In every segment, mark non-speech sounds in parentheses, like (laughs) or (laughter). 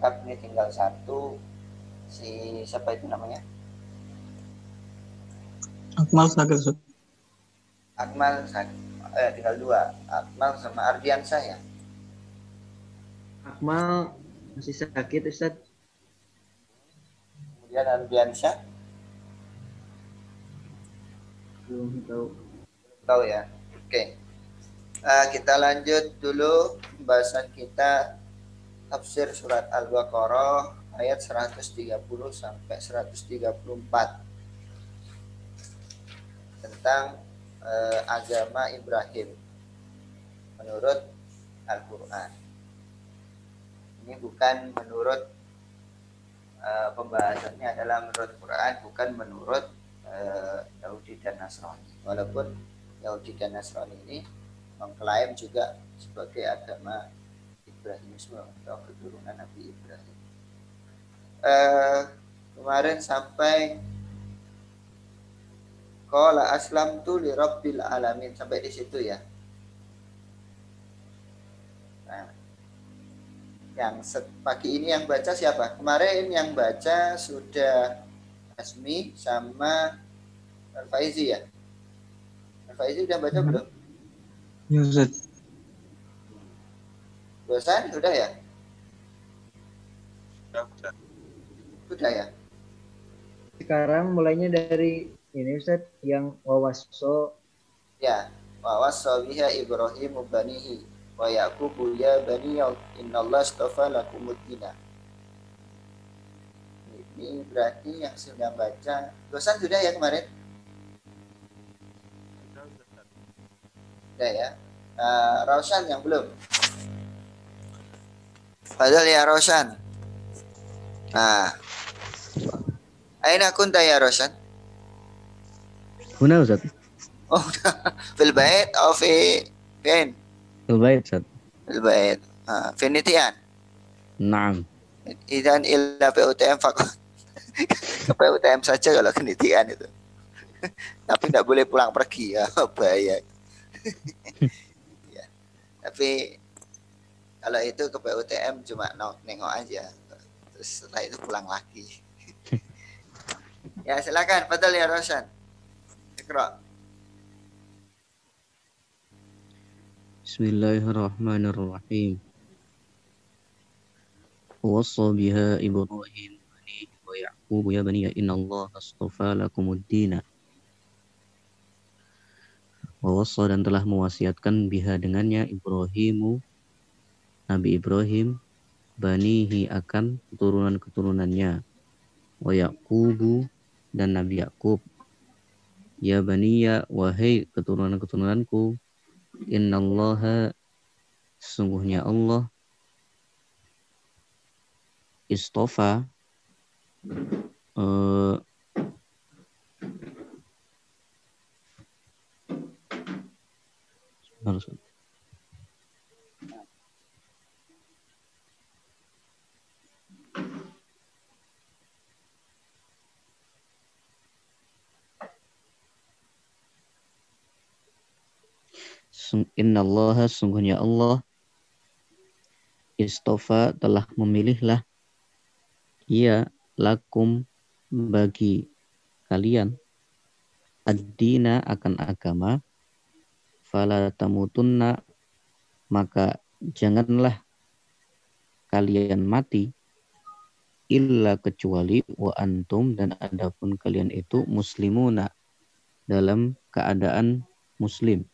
lengkap ini tinggal satu. Si siapa itu namanya? Akmal sakit. Akmal eh, tinggal dua. Akmal sama Ardiansyah ya? Akmal masih sakit Ustaz. kemudian Ardiansyah Belum tahu. tahu ya. Oke. Eh, kita lanjut dulu pembahasan kita tafsir surat Al-Baqarah ayat 130 sampai 134 tentang eh, agama Ibrahim menurut Al-Qur'an. Ini bukan menurut eh, pembahasannya adalah menurut Quran bukan menurut eh, Yahudi dan Nasrani. Walaupun Yahudi dan Nasrani ini mengklaim juga sebagai agama Ibrahimisme atau keturunan Nabi Ibrahim. Eh, kemarin sampai Qala aslam tu li rabbil alamin sampai di situ ya. Nah, yang pagi ini yang baca siapa? Kemarin yang baca sudah Asmi sama Al-Faizi ya. Al-Faizi udah baca Hmm. belum? Ya Ustaz. Bosan sudah ya? Sudah ya. Sekarang mulainya dari ini Ustaz yang wawaso Ya, wa wasabiha Ibrahim banihi wa Yaqub ya bani innallaha astafa lakumud dina. Ini berarti yang sudah baca dosan sudah ya kemarin? Sudah ya. Uh, Roshan yang belum. Fadal ya Rosan. Nah. Aina kunta ya Rosan? Huna Ustaz. Oh, (laughs) fil bait atau fi fin? Fil bait Ustaz. Fil bait. Ah, finitian. Naam. Idan illa PUTM fakat. (laughs) Ke PUTM saja kalau kenitian itu. (laughs) Tapi tidak boleh pulang pergi ya, bahaya. ya. Tapi kalau itu ke PUTM cuma no- nengok aja terus setelah itu pulang lagi (laughs) ya silakan Fadal ya Rosan Ikra بسم الله الرحمن الرحيم ووصى بها إبراهيم بنيه ويعقوب يا بني إن الله اصطفى لكم الدين ووصى dan telah mewasiatkan biha dengannya Ibrahimu Nabi Ibrahim banihi akan keturunan-keturunannya wa Yaqubu dan Nabi Yakub ya baniya wahai keturunan-keturunanku innallaha sungguhnya Allah istofa eh, harus Innallaha sungguhnya Allah istofa telah memilihlah ia lakum bagi kalian. Ad-dina akan agama fala tamutunna maka janganlah kalian mati illa kecuali wa antum dan adapun kalian itu muslimuna dalam keadaan muslim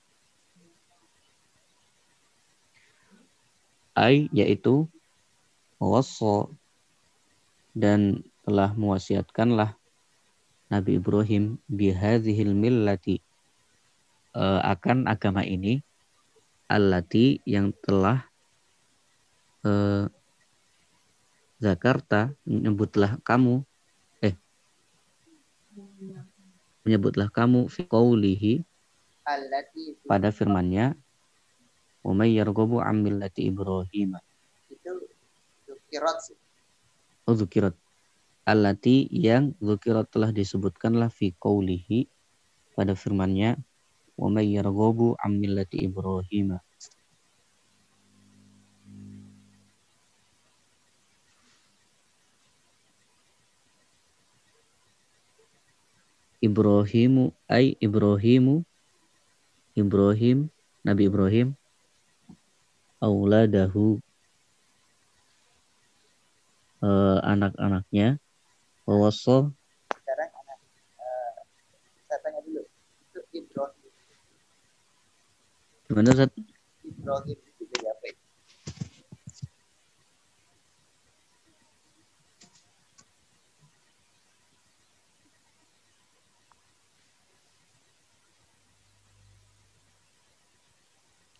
ai yaitu wassa dan telah mewasiatkanlah Nabi Ibrahim bihadzihil millati. Eh, akan agama ini allati yang telah eh, Zakarta menyebutlah kamu eh menyebutlah kamu fi pada firman-Nya wa may yarghabu an millati Ibrahim. Itu dzukirat sih. Oh. Allati yang dzukirat telah disebutkanlah fi qaulihi pada firman-Nya wa may yarghabu an millati Ibrahim. Ibrahimu ay Ibrahimu Ibrahim Nabi Ibrahim auladahu eh, anak-anaknya wawasso Sekarang anak eh, saya tanya dulu. Itu Ibrahim. gimana Ustaz? Ibrahim itu jadi apa itu?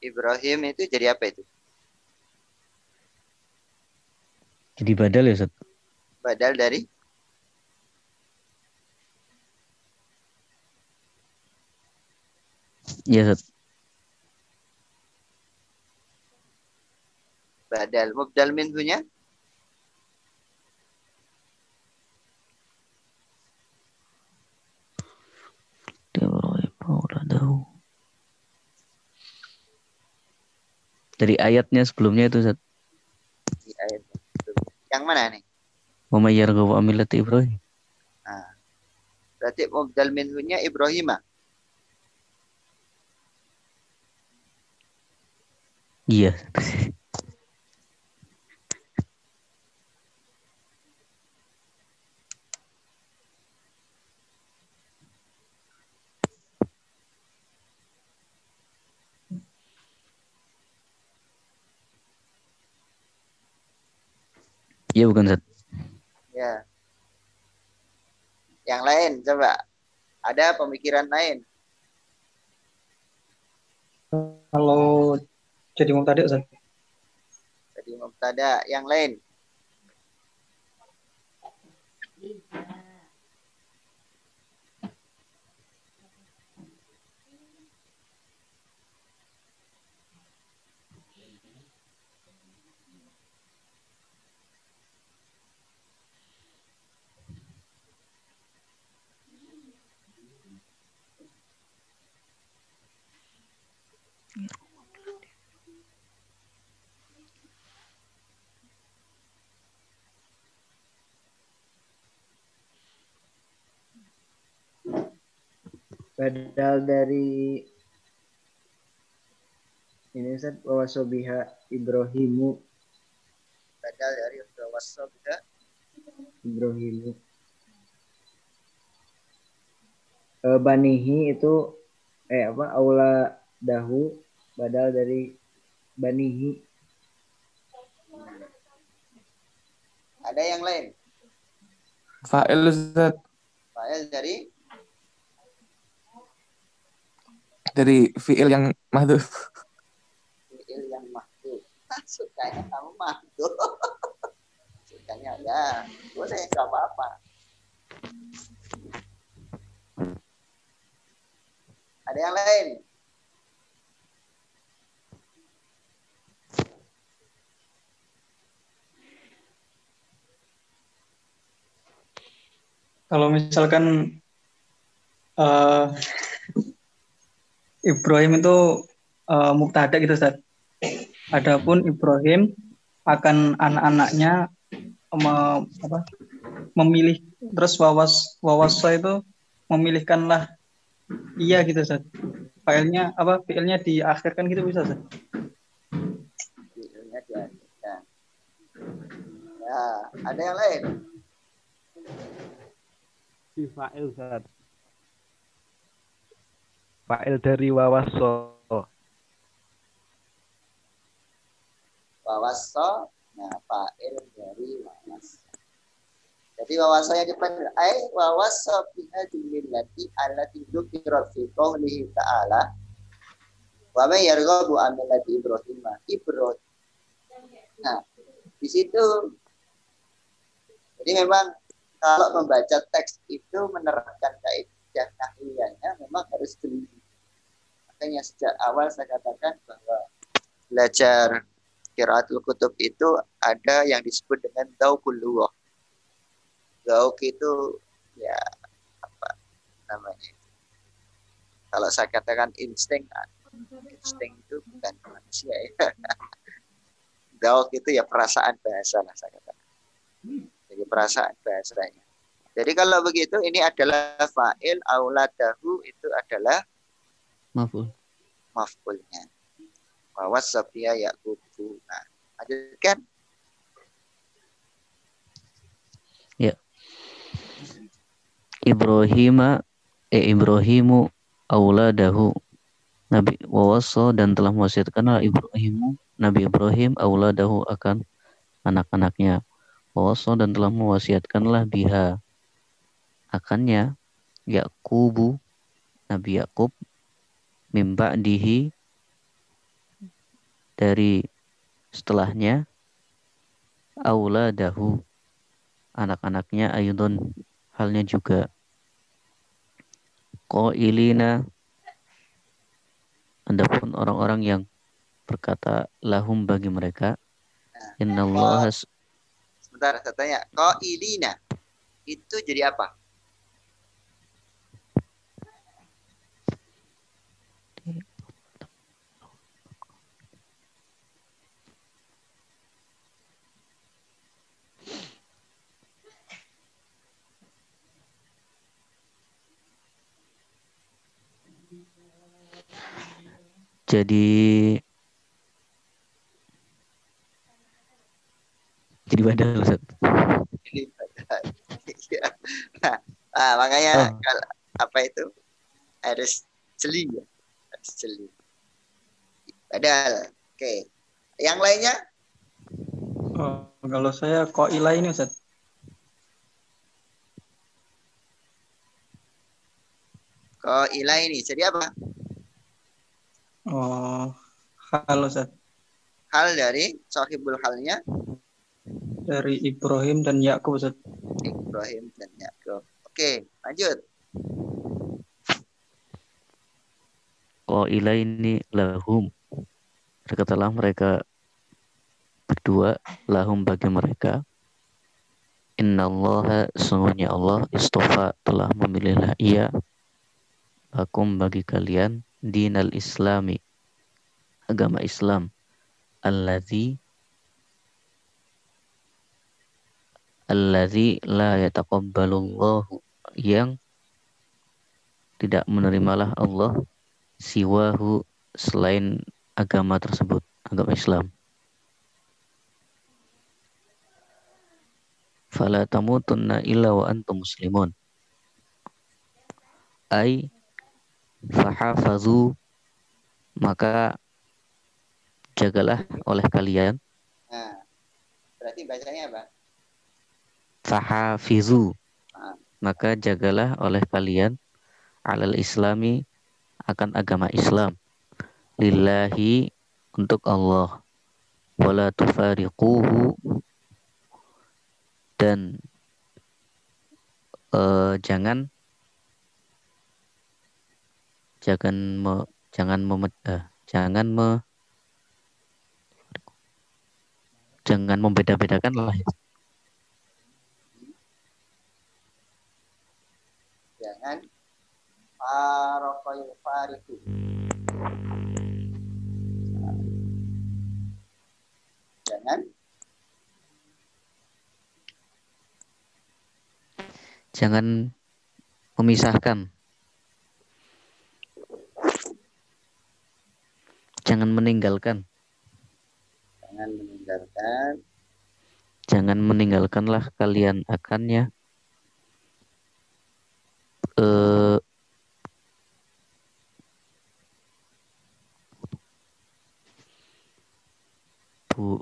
Ibrahim itu jadi apa itu? Jadi badal ya Ustaz? Badal dari Iya Ustaz. badal. Mubdal minhunya. Dari ayatnya sebelumnya itu Ustaz. ayat. Yang mana nih? Wa may yarghabu an millati Ibrahim. Nah, berarti mubdal minhunya Ibrahimah. Iya. Iya bukan Ustaz. Ya. Yang lain coba. Ada pemikiran lain. Kalau jadi tadi Ustaz. Tadi mubtada yang lain. Badal dari ini Ustaz wawasobiha Ibrahimu Badal dari wasab ke Ibrahimu. Eh, banihi itu eh apa aula dahu badal dari banihi ada yang lain. Fa'il Ustaz Fa'il dari dari fi'il yang mahdhuf. fi'il yang mahdhuf. (laughs) Sukanya kamu mahdhuf. (laughs) Sukanya ya, boleh nggak apa-apa. Ada yang lain? Kalau misalkan eh, Ibrahim itu eh, mubtada gitu Ustaz. Adapun Ibrahim akan anak-anaknya me- apa, memilih terus wawas wawaso itu memilihkanlah iya gitu Ustaz. Filenya apa fiilnya diakhirkan gitu bisa Ustaz. Ya, ada yang lain? Di fa'il Ustaz. Fa'il dari wawaso. Wawaso, nah fa'il dari wawas. Jadi wawaso yang dipanggil ai wawaso biha millati allati dzukira fi qoulihi ta'ala wa man yarghabu an millati Ibrahim Ibrahim. Nah, di situ jadi memang kalau membaca teks itu menerapkan kaidah nahwiyahnya memang harus teliti. Makanya sejak awal saya katakan bahwa belajar kiraatul kutub itu ada yang disebut dengan daukul lughah. Dauk itu ya apa namanya? Kalau saya katakan insting, insting itu bukan manusia ya. (laughs) Dauk itu ya perasaan bahasa lah saya katakan. Perasaan bahasanya. Jadi kalau begitu ini adalah fa'il auladahu itu adalah Maf'ul. maf'ulnya. Wa wasabiya yaqubu. Nah, lanjutkan. Ibrahima eh Ibrahimu auladahu Nabi wawaso dan telah mewasiatkan Ibrahimu Nabi Ibrahim auladahu akan anak-anaknya wawaso dan telah mewasiatkanlah biha. Akannya Yakubu Nabi Yakub mimba dihi dari setelahnya auladahu anak-anaknya ayudun halnya juga. Qailina adapun orang-orang yang berkata lahum bagi mereka innallaha Sebentar saya tanya. Qailina itu jadi apa? jadi jadi badal Ustaz. Ini Iya. Nah, ah, makanya Oh. kalau apa itu harus jeli ya. Harus jeli. Padahal. Oke. Yang lainnya? Oh, kalau saya kok ilah ini Ustaz. Qaila ini jadi apa? Oh, halo Ustaz. Hal dari sahibul halnya Dari Ibrahim dan Yakub. Ibrahim dan Yakub. Oke, lanjut. Qaila ini lahum berkatalah mereka berdua lahum bagi mereka Innallaha sungguhnya Allah istofa telah memilihlah ia Akum bagi kalian dinal islami agama Islam alladzi alladzi la yataqabbalullahu yang tidak menerimalah Allah siwahu selain agama tersebut agama Islam. Fala tamutunna illa wa antum muslimun. Ai fahafazu maka jagalah oleh kalian. Nah, berarti bacanya apa? Fahafizu Ah. maka jagalah oleh kalian alal islami akan agama Islam. Lillahi untuk Allah. Wala tufariquhu. Dan eh, jangan jangan me, jangan meme- eh, jangan me, jangan membeda-bedakan lah Jangan farokoy fariku. Jangan. Jangan memisahkan. Jangan meninggalkan. Jangan meninggalkan. Jangan meninggalkanlah kalian akannya eh bu.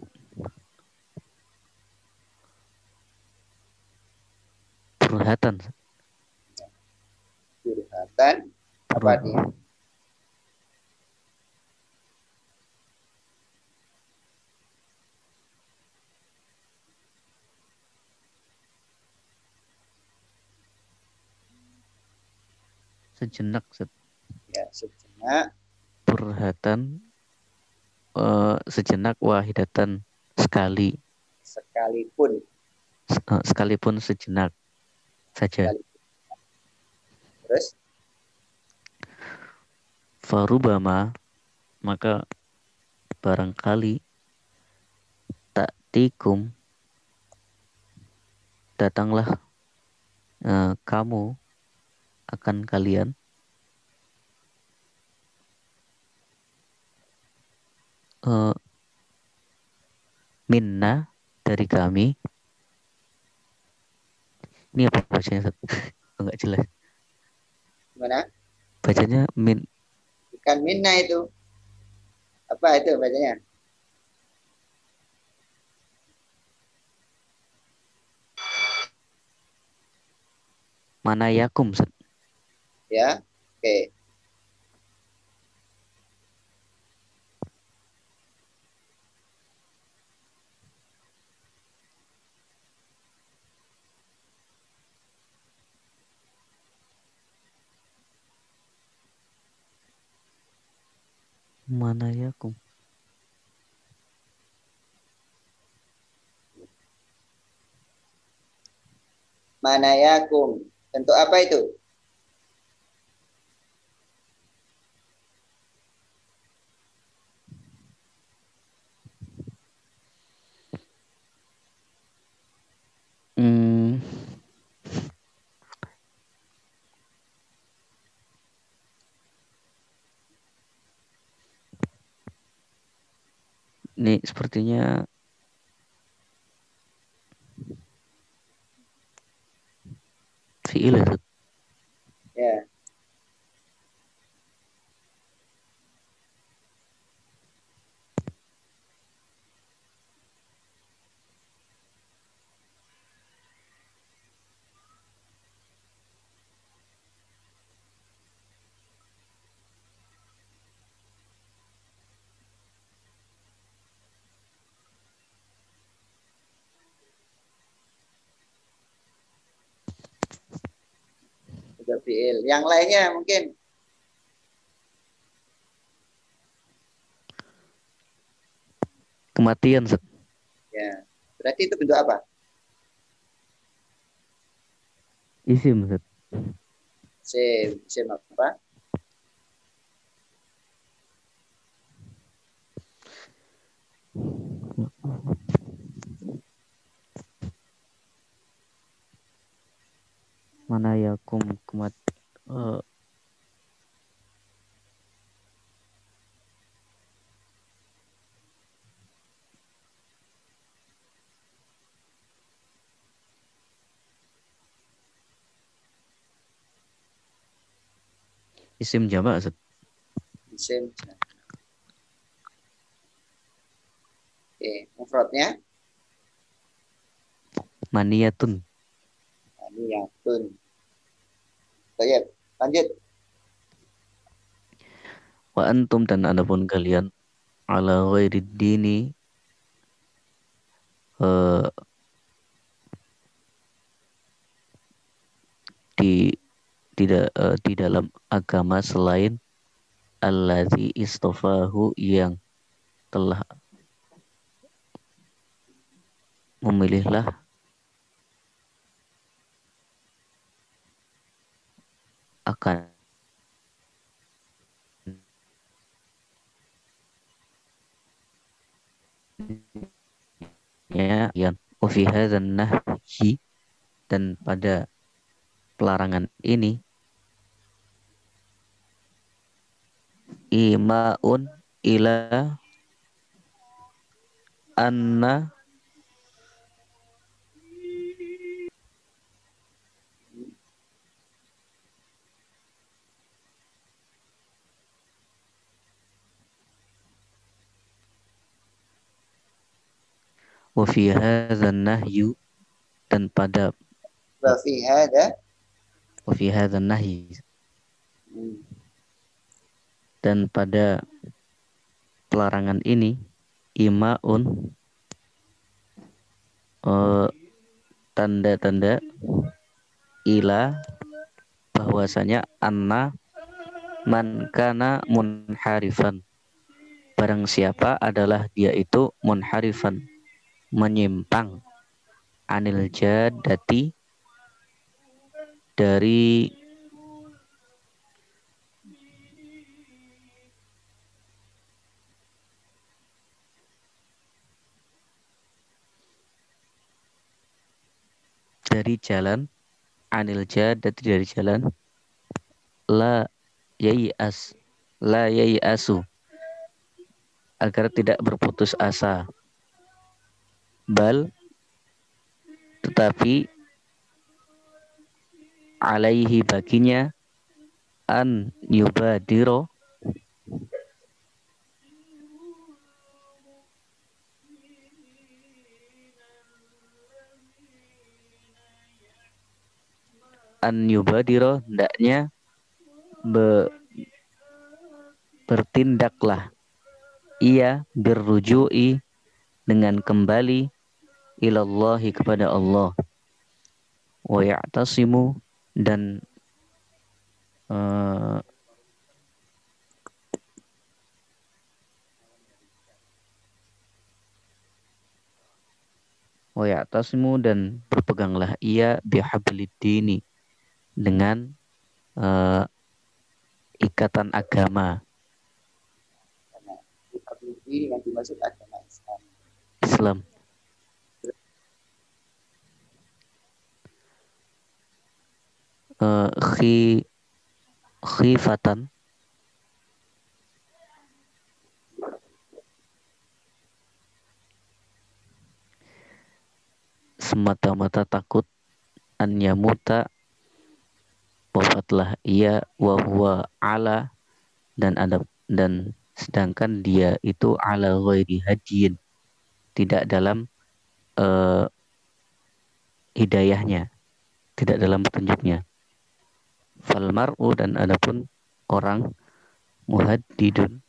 Burhatan curhatan apa dia? Sejenak Set. Ya, sejenak burhatan eh, sejenak wahidatan sekali sekalipun Se- eh, sekalipun sejenak saja Sekali. terus farubama maka barangkali tak tikum datanglah eh, kamu akan kalian eh, minna dari kami ini apa bacanya (laughs) enggak jelas Gimana? bacanya min Bukan minna itu. Apa itu bacanya? mana yakum Ustaz? Ya. Oke. mana yakum Mana yakum? Bentuk apa itu? Ini sepertinya fiil ya fiil. Yang lainnya mungkin kematian ya. Berarti itu bentuk apa? isim Ustaz. Sim, sim apa? mana yakum kemat eh, isim jamak Ustaz. Sim. Oke, mufradnya maniyatun Aniyatun. Baik, lanjut. wa antum dan adapun kalian ala ghairi dini eh, di tidak eh, di dalam agama selain allazi istofahu yang telah memilihlah akan ya yang wa fi hadzan nahyi dan pada pelarangan ini imaun ila anna wa fi hadzan nahyu dan pada Wa fi hada wa fi hadzan nahyi dan pada pelarangan ini imaun eh, tanda-tanda ila bahwasanya anna man kana munharifan. Barang siapa adalah dia itu munharifan menyimpang anil jadati dari dari jalan anil jadati dari jalan la yai'as la yai'asu agar tidak berputus asa bal tetapi alaihi baginya an yubadiro. An yubadiro hendaknya be, bertindaklah. Ia berrujui dengan kembali ilallahi kepada Allah. Wa ya'tasimu dan uh, wa ya'tasimu dan berpeganglah ia bihabliddini dengan uh, ikatan agama. Dimaksud agama Islam. Uh, khi khifatan. Semata-mata takut an yamuta wafatlah ia wa huwa ala dan ada dan sedangkan dia itu ala ghairi hajin tidak dalam uh, hidayahnya tidak dalam petunjuknya. Fal mar'u dan adapun orang muhaddidun.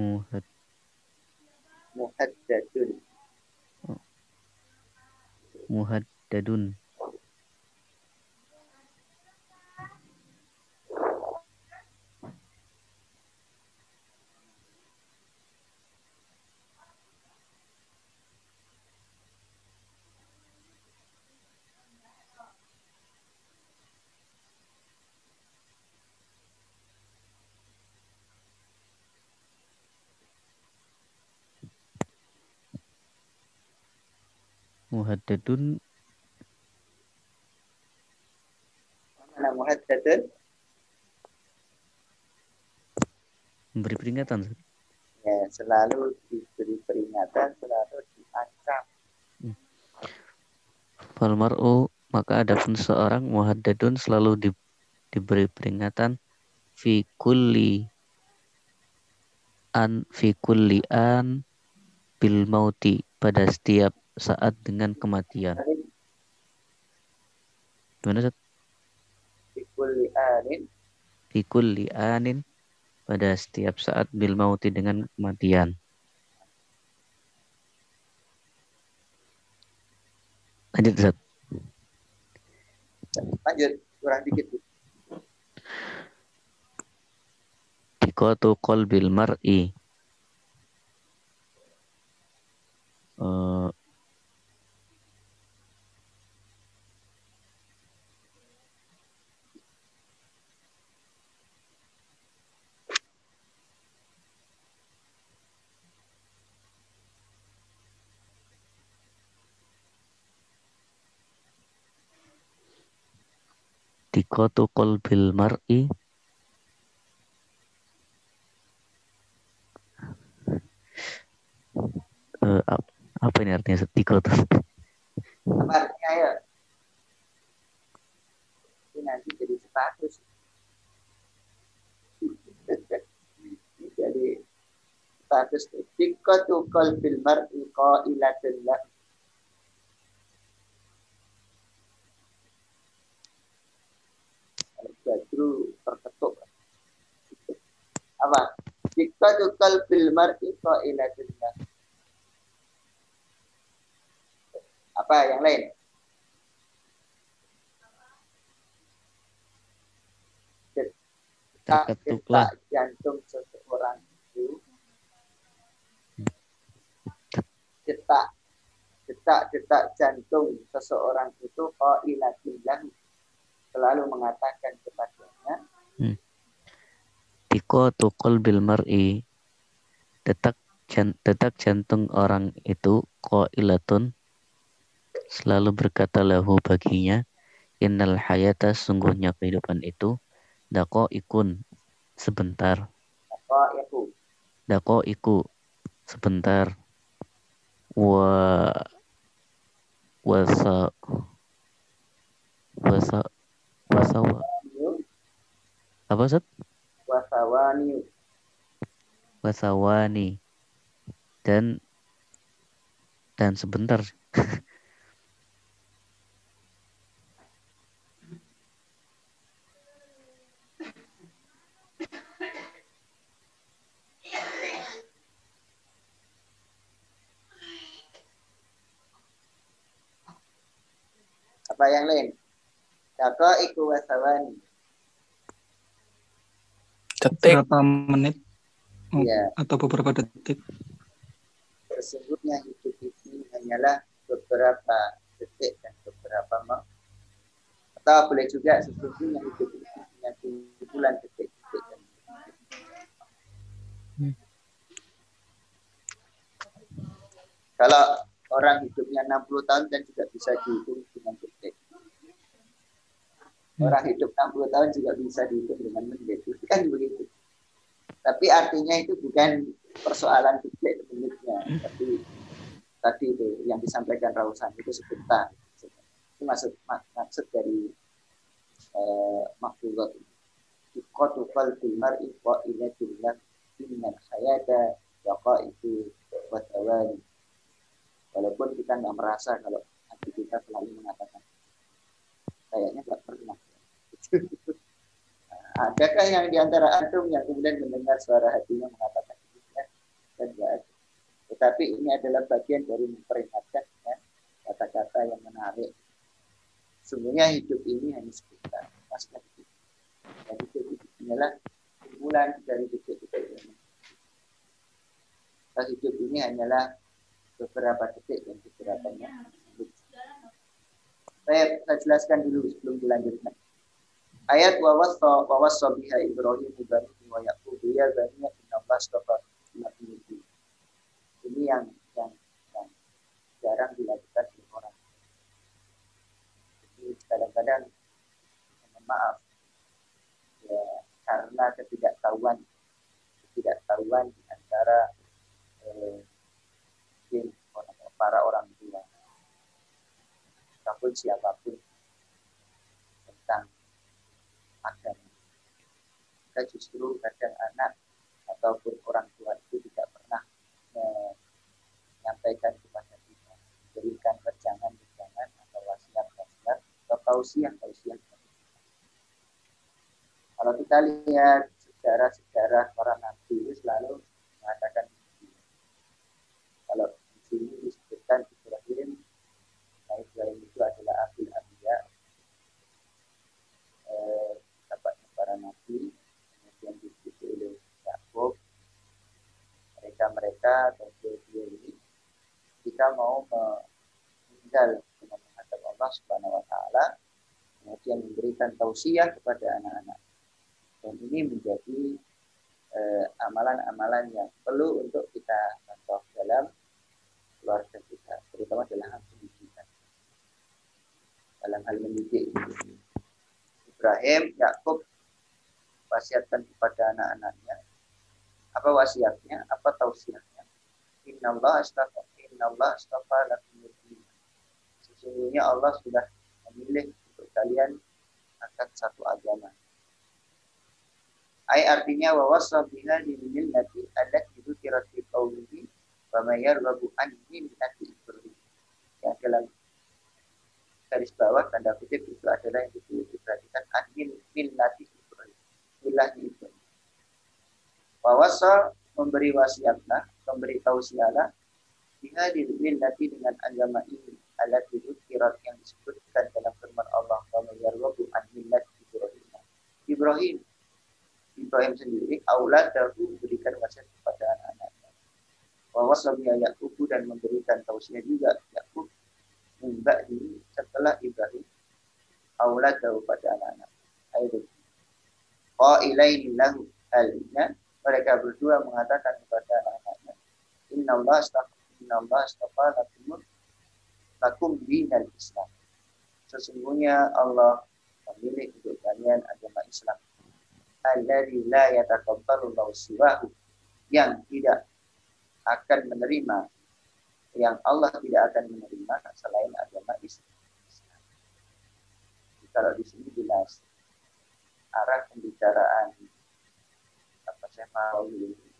Muhad muhaddadun. Muhaddadun muhaddadun. Mana muhaddadun? Memberi peringatan ya selalu diberi peringatan selalu diancam. Fal mar'u maka adapun seorang muhaddadun selalu di, diberi peringatan fi kulli an fi kulli an bil mauti. Pada setiap saat dengan kematian. Gimana Ustaz? Fikul anin Fi kulli anin pada setiap saat bil mauti dengan kematian. Lanjut Ustaz. lanjut kurang dikit Dikotu qalbil mar'i Eh, Dikotu qalbil mar'i. Ap- apa ini artinya dikotu? apa artinya ya nanti jadi status. Jadi status dikatu qalbil mar'i qailatun Badru terketuk. Apa? Dikatu qalbil mar'i qailatun la apa yang lain? Terketuklah. jantung seseorang itu. Detak detak detak jantung seseorang itu qailatin lahu selalu mengatakan kepadanya Hmm. nabdaqatu qalbil mar'i detak jan, detak jantung orang itu qailatun selalu berkata lahu baginya innal hayata sungguhnya kehidupan itu dako ikun sebentar Apa itu? dako iku sebentar wa wasa wasa wasawa apa Ustaz? Wasawani wasawani dan dan sebentar apa yang lain? Dako iku wasawani. Detik. Berapa menit Iya. atau beberapa detik? Sesungguhnya hidup ini hanyalah beberapa detik dan beberapa menit. Atau boleh juga sesungguhnya hidup ini hanya bulan detik-detik dan Kalau orang hidupnya 60 tahun dan juga bisa dihitung dengan detik. Orang hidup 60 tahun juga bisa dihitung dengan menit. Itu kan begitu. Tapi artinya itu bukan persoalan detik menitnya, tapi tadi itu yang disampaikan Rausan itu sebentar. Itu maksud mak- maksud dari eh, makfulat. Ikotu qalbil mar'i qa'ilatul lam innal hayata itu watawani. Walaupun kita nggak merasa kalau hati kita selalu mengatakan kayaknya nggak pernah. (laughs) Adakah yang di antara antum yang kemudian mendengar suara hatinya mengatakan itu ya? Dan nggak ada. Tetapi ini adalah bagian dari memperingatkan ya, kata-kata yang menarik. Sungguhnya hidup ini hanya sebentar. Maksudnya begitu. Dan hidup itu hanyalah kumpulan dari detik-detik ini. Dan hidup ini hanyalah beberapa detik dan beberapa saya jelaskan dulu sebelum dilanjutkan. Ayat wa wassa wa wassa biha Ibrahim bani wa Yaqub ya bani Allah din. Ini yang yang yang jarang dilakukan oleh orang. Jadi kadang-kadang maaf ya karena ketidaktahuan ketidaktahuan di antara eh, para orang tua ataupun siapa pun tentang agama. Kita justru kadang anak ataupun orang tua itu tidak pernah menyampaikan kepada kita, berikan perjangan-perjangan atau wasiat-wasiat atau tausiah-tausiah. Kalau kita lihat sejarah-sejarah para nabi itu selalu mengatakan kalau di sini disebutkan Ibrahim, Ibrahim itu adalah abil Abiya, eh, para nabi, kemudian diikuti oleh Yakub. Mereka-mereka atau beliau ini jika mau meninggal dengan menghadap Allah Subhanahu Wa Taala, kemudian memberikan tausiah kepada anak-anak. Dan ini menjadi eh, amalan-amalan yang perlu untuk kita contoh dalam keluarga kita, terutama dalam hal pendidikan. Dalam hal mendidik. Ibrahim, Yakub wasiatkan kepada anak-anaknya. Apa wasiatnya? Apa tausiahnya? Inna Allah astafa, Inna Allah astafa lakum din. Sesungguhnya Allah sudah memilih untuk kalian akan satu agama. Ay artinya wa wasa biha lil millati allati dzukirat fi qawlihi wa may yarghabu an millati Ibrahim. Yang dalam garis bawah tanda kutip itu adalah yang diperhatikan an. Millati Ibrahim. Wa wasa memberi wasiatlah, memberi tausiahlah biha lil millati dengan agama ini allati dzukirat yang disebutkan dalam firman Allah wa may yarghabu an millati Ibrahim. Ibrahim Ibrahim sendiri aulad dahu berikan wasiat kepada anak-anaknya. Wa wasabiya Yakub dan memberikan tausiah juga Yakub mbak diri setelah Ibrahim aulad dahu pada anak-anak. Ayat Qailaini lahu halinya mereka berdua mengatakan kepada anak-anaknya inna Allah astafa lakum lakum dinal Islam sesungguhnya Allah memilih untuk kalian agama Islam alladzi la yataqabbalu Allahu siwahu yang tidak akan menerima yang Allah tidak akan menerima selain agama Islam. Kalau di sini jelas arah pembicaraan mau ini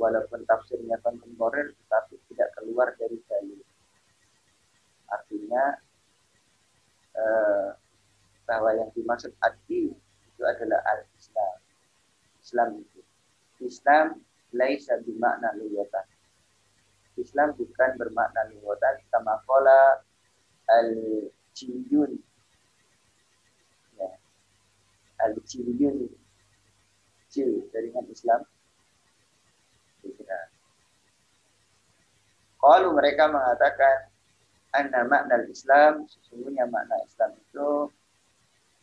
walaupun tafsirnya kontemporer tetapi tidak keluar dari dalil. Artinya eh, bahwa yang dimaksud adi itu adalah al-Islam. Islam itu. Islam laisa bimakna luyatan. Islam bukan bermakna luyatan kama qala al-jiyun. Ya. Al-jiyun. Jil jaringan Islam. Kalau mereka mengatakan anna makna Islam sesungguhnya makna Islam itu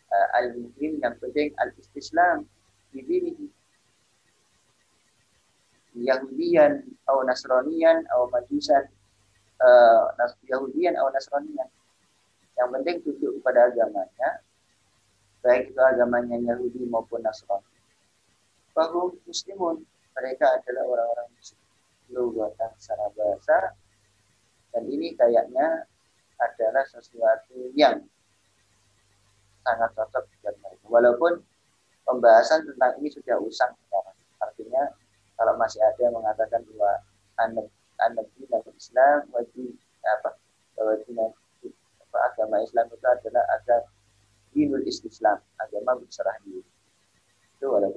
uh, al-muhim yang penting al-istislam bidinihi Yahudian atau Nasranian atau Majusan uh, Yahudian atau Nasranian. Yang penting tunduk kepada agamanya baik itu agamanya Yahudi maupun Nasrani bahwa muslimun mereka adalah orang-orang muslim lugatan secara bahasa dan ini kayaknya adalah sesuatu yang sangat cocok buat mereka. Walaupun pembahasan tentang ini sudah usang sekarang. Artinya kalau masih ada yang mengatakan bahwa anak anak Islam wajib apa wajib agama Islam itu adalah agama dinul Islam, agama berserah diri. Itu walaupun.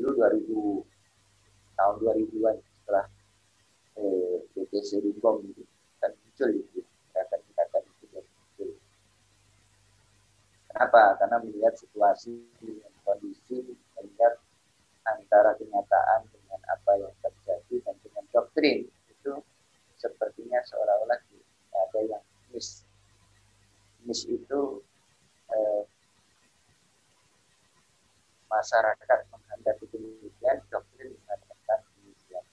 Dulu 2000 tahun 2000-an setelah eh, BTC Ribom gitu kan muncul itu gerakan-gerakan itu muncul Kenapa? Karena melihat situasi, kondisi, melihat antara kenyataan dengan apa yang terjadi dan dengan doktrin itu sepertinya seolah-olah ada yang miss. Miss itu eh, masyarakat menghendaki demikian, doktrin mengatakan demikian.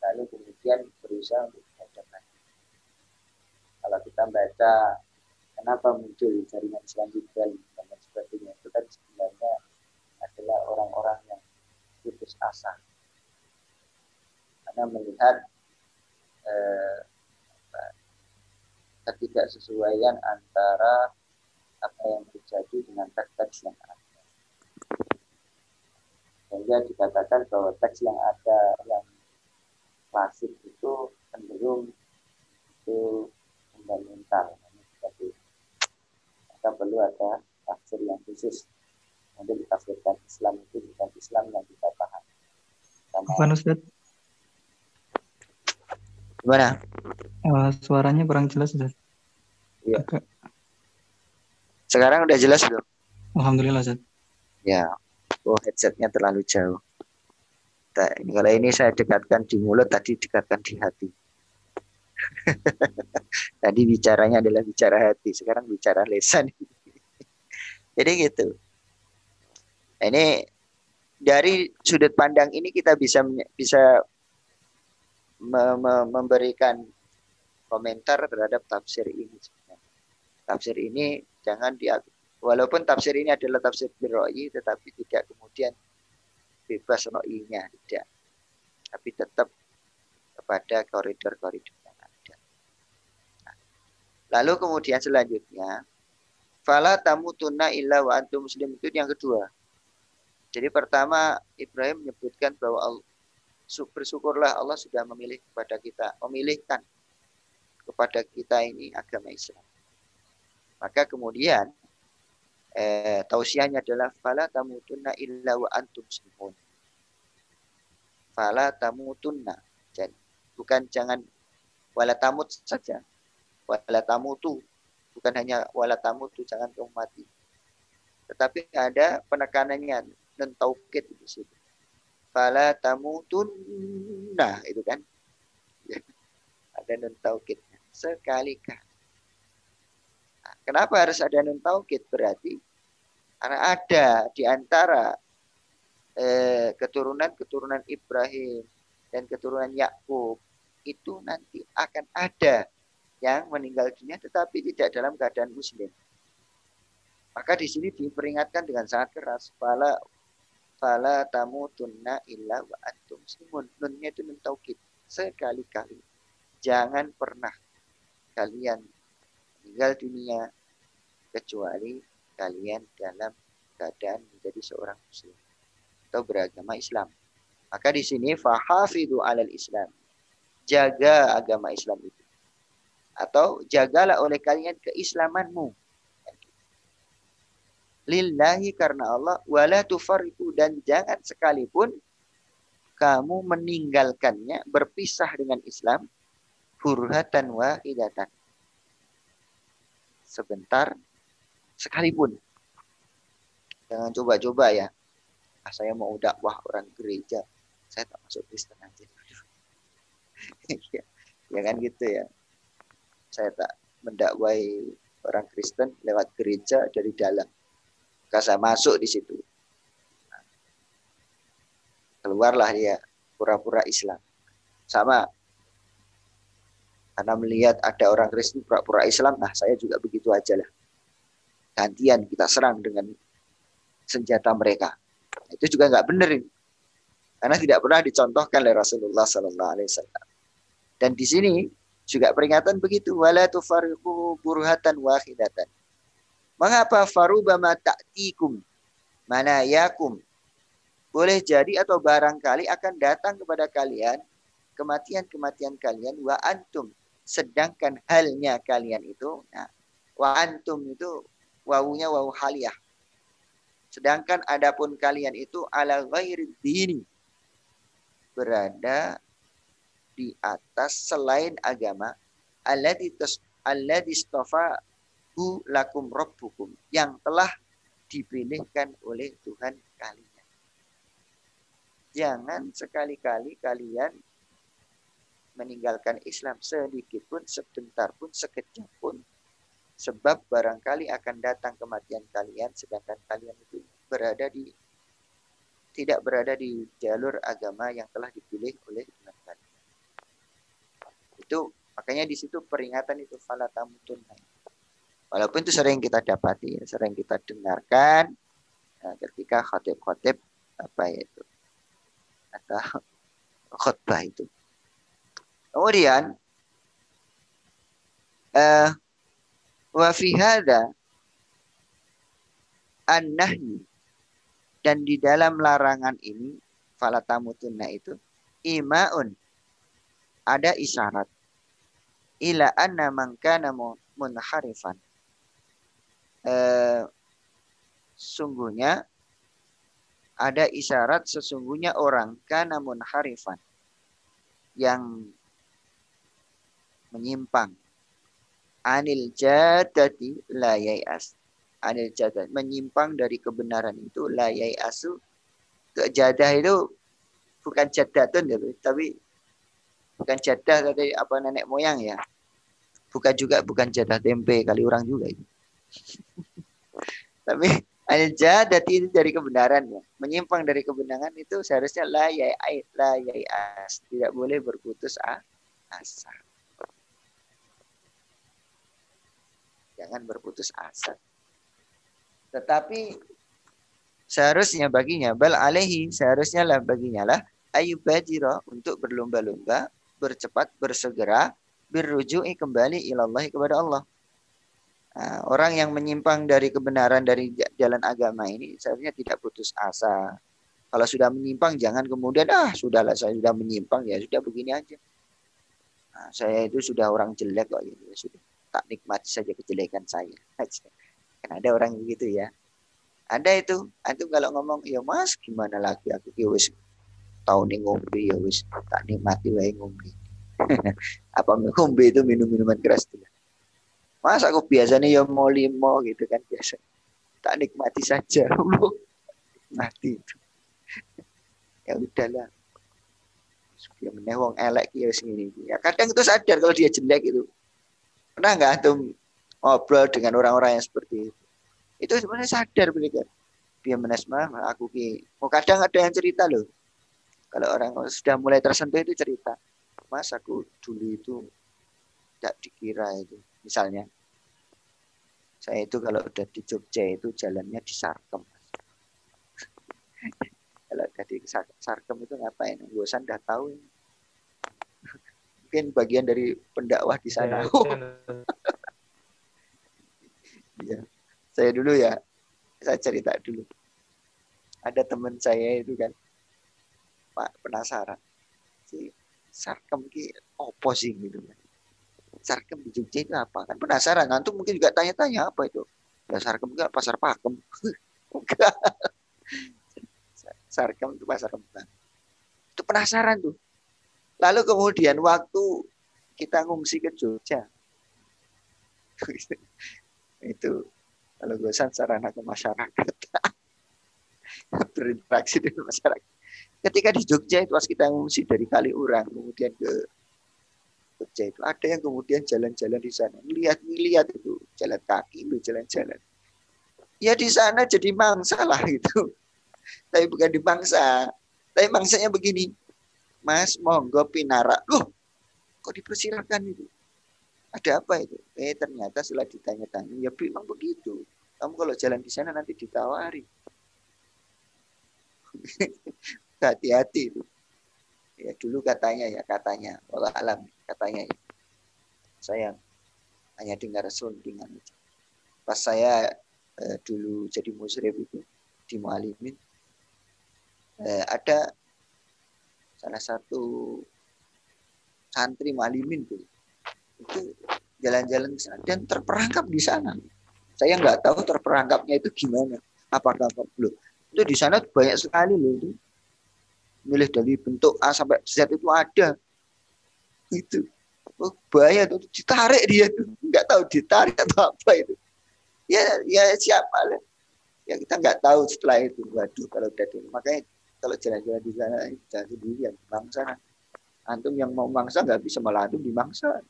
Lalu kemudian berusaha untuk menghadapkan. Kalau kita baca kenapa muncul jaringan Islam dan dan sebagainya itu kan sebenarnya adalah orang-orang yang putus asa karena melihat eh, ketidaksesuaian antara apa yang terjadi dengan teks-teks yang ada sehingga dikatakan bahwa teks yang ada yang klasik itu cenderung itu fundamental maka perlu ada tafsir yang khusus kemudian ditafsirkan Islam itu bukan Islam yang kita paham Bukan Ustaz? gimana Uh, suaranya kurang jelas Ustaz. Iya. Sekarang udah jelas belum Alhamdulillah Ustaz. ya oh headsetnya terlalu jauh. Ini kalau ini saya dekatkan di mulut tadi dekatkan di hati. (laughs) Tadi bicaranya adalah bicara hati sekarang bicara lesan. (laughs) Jadi gitu. Ini dari sudut pandang ini kita bisa bisa me- me- memberikan komentar terhadap tafsir ini tafsir ini jangan dia walaupun tafsir ini adalah tafsir biroi tetapi tidak kemudian bebas roinya tidak. Tapi tetap kepada koridor-koridor yang ada. Nah, lalu kemudian selanjutnya fala tamutunna illa wa antum muslim itu yang kedua. Jadi pertama Ibrahim menyebutkan bahwa Allah, bersyukurlah Allah sudah memilih kepada kita memilihkan kepada kita ini agama Islam. Maka kemudian eh, tausiahnya adalah fala tamutunna illa wa antum muslimun. Fala tamutunna. Jadi, bukan jangan wala tamut saja. Wala tamutu. Bukan hanya wala tamutu jangan kamu mati. Tetapi ada penekanannya dan taukid di situ. Fala tamutunna itu kan. ada dan taukidnya. Sekalikah Nah, Kenapa harus ada nun taukid? Berarti karena ada di antara eh, keturunan-keturunan Ibrahim dan keturunan Yakub itu nanti akan ada yang meninggal dunia tetapi tidak dalam keadaan muslim. Maka di sini diperingatkan dengan sangat keras. Fala fala tamutunna illa wa antum muslimun. Nunnya itu nun taukid. Sekali-kali. Jangan pernah kalian meninggal dunia kecuali kalian dalam keadaan menjadi seorang muslim atau beragama Islam. Maka di sini fahafidu alal Islam. Jaga agama Islam itu. Atau jagalah oleh kalian keislamanmu. Lillahi karena Allah wala tufariku dan jangan sekalipun kamu meninggalkannya berpisah dengan Islam hurhatan wahidatan. Sebentar sekalipun. Jangan coba-coba ya. Ah, saya mau dakwah orang gereja. Saya tak masuk Kristen aja. (laughs) ya, kan gitu ya. Saya tak mendakwai orang Kristen lewat gereja dari dalam. Maka saya masuk di situ. Keluarlah dia pura-pura Islam. Sama. Karena melihat ada orang Kristen pura-pura Islam, nah saya juga begitu aja lah. Gantian kita serang dengan senjata mereka. Itu juga nggak benar ini. Karena tidak pernah dicontohkan oleh Rasulullah Sallallahu Alaihi Wasallam. Dan di sini juga peringatan begitu wala burhatan wahidatan. Mengapa faruba ta'tikum mana yakum boleh jadi atau barangkali akan datang kepada kalian kematian-kematian kalian wa antum sedangkan halnya kalian itu nah, wa antum itu wawunya wawu haliyah sedangkan adapun kalian itu ala ghairi dini berada di atas selain agama hu lakum rabbukum yang telah dipilihkan oleh Tuhan kalian. Jangan sekali-kali kalian meninggalkan Islam sedikit pun, sebentar pun, sekejap pun. Sebab barangkali akan datang kematian kalian sedangkan kalian itu berada di tidak berada di jalur agama yang telah dipilih oleh Tuhan kalian. Itu makanya di situ peringatan itu falatamutun. Walaupun itu sering kita dapati, sering kita dengarkan nah, ketika khotib-khotib apa itu atau (laughs) khutbah itu. Kemudian uh, wa fi hadza an dan di dalam larangan ini falatamutunna itu imaun. Ada isyarat. Ila anna man kana munharifan. Eh, sungguhnya ada isyarat sesungguhnya orang kana harifan yang menyimpang anil jadati la yai'as anil jadat menyimpang dari kebenaran itu la yai'asu jadah itu bukan jadatun ya tapi bukan jadah dari apa nenek moyang ya bukan juga bukan jadah tempe kali orang juga itu (laughs) tapi al-jadat itu dari kebenaran ya. Menyimpang dari kebenaran itu seharusnya la yai la yai as. Tidak boleh berputus asa. Jangan berputus asa. Tetapi seharusnya baginya bal alaihi seharusnya lah baginya lah ayubajiro untuk berlomba-lomba bercepat bersegera berrujui kembali ilallahi kepada Allah Nah, orang yang menyimpang dari kebenaran dari jalan agama ini seharusnya tidak putus asa. Kalau sudah menyimpang jangan kemudian ah sudahlah saya sudah menyimpang ya sudah begini aja. Nah, saya itu sudah orang jelek kok ya sudah tak nikmati saja kejelekan saya. (laughs) Kan ada orang begitu ya. Ada itu. Antum kalau ngomong ya Mas gimana lagi aku ki wis tahun ini ngombe ya wis tak nikmati wae ngombe. (laughs) Apa ngombe itu minum minuman keras tuh. Mas aku biasanya ya mau limo gitu kan biasa. Tak nikmati saja. (laughs) Mati itu. ya udahlah. Dia menewong elek ya sini. Ya kadang itu sadar kalau dia jelek itu. Pernah nggak antum ngobrol dengan orang-orang yang seperti itu? Itu sebenarnya sadar mereka. Biar menesma aku ki. Oh kadang ada yang cerita loh. Kalau orang sudah mulai tersentuh itu cerita. Mas aku dulu itu tidak dikira itu. Misalnya saya itu kalau udah di Jogja itu jalannya di Sarkem. (laughs) kalau udah di Sarkem itu ngapain? Bosan udah tahu. Mungkin bagian dari pendakwah di sana. (laughs) Iya. Saya dulu ya, saya cerita dulu. Ada teman saya itu kan, Pak penasaran. Si Sarkem ki opo sih gitu kan. Sarkem di Jogja itu apa? Kan penasaran. Nanti mungkin juga tanya-tanya apa itu. Ya (laughs) Sarkem itu pasar pakem. Enggak. Sarkem itu pasar kembang. Itu penasaran tuh. Lalu kemudian waktu kita ngungsi ke Jogja. (laughs) itu kalau gosan sarana ke masyarakat. (laughs) Berinteraksi dengan masyarakat. Ketika di Jogja itu pas kita ngungsi dari Kaliurang kemudian ke Jogja itu ada yang kemudian jalan-jalan di sana. Lihat lihat itu jalan kaki lu jalan-jalan. Ya di sana jadi mangsa lah itu (laughs) tapi bukan di mangsa. Tapi mangsanya begini Mas monggo pinara loh kok dipersilakan itu ada apa itu? Eh ternyata setelah ditanya-tanya, ya memang begitu. Kamu kalau jalan di sana nanti ditawari. (laughs) Hati-hati itu. Ya dulu katanya ya katanya, Allah alam katanya ya. Saya hanya dengar dengan itu. Pas saya eh, dulu jadi musyrif itu di Mualimin, eh, ada salah satu santri Mualimin tuh itu jalan-jalan ke sana dan terperangkap di sana. Saya nggak tahu terperangkapnya itu gimana. Apakah belum? Itu di sana banyak sekali loh itu. Milih dari bentuk A sampai Z itu ada. Itu. Oh, bahaya tuh ditarik dia tuh. Nggak tahu ditarik atau apa itu. Ya ya siapa lah. Ya kita nggak tahu setelah itu. Waduh kalau udah makanya kalau jalan-jalan di sana jangan sendiri yang bangsa. Antum yang mau mangsa nggak bisa. Malah antum di mangsa.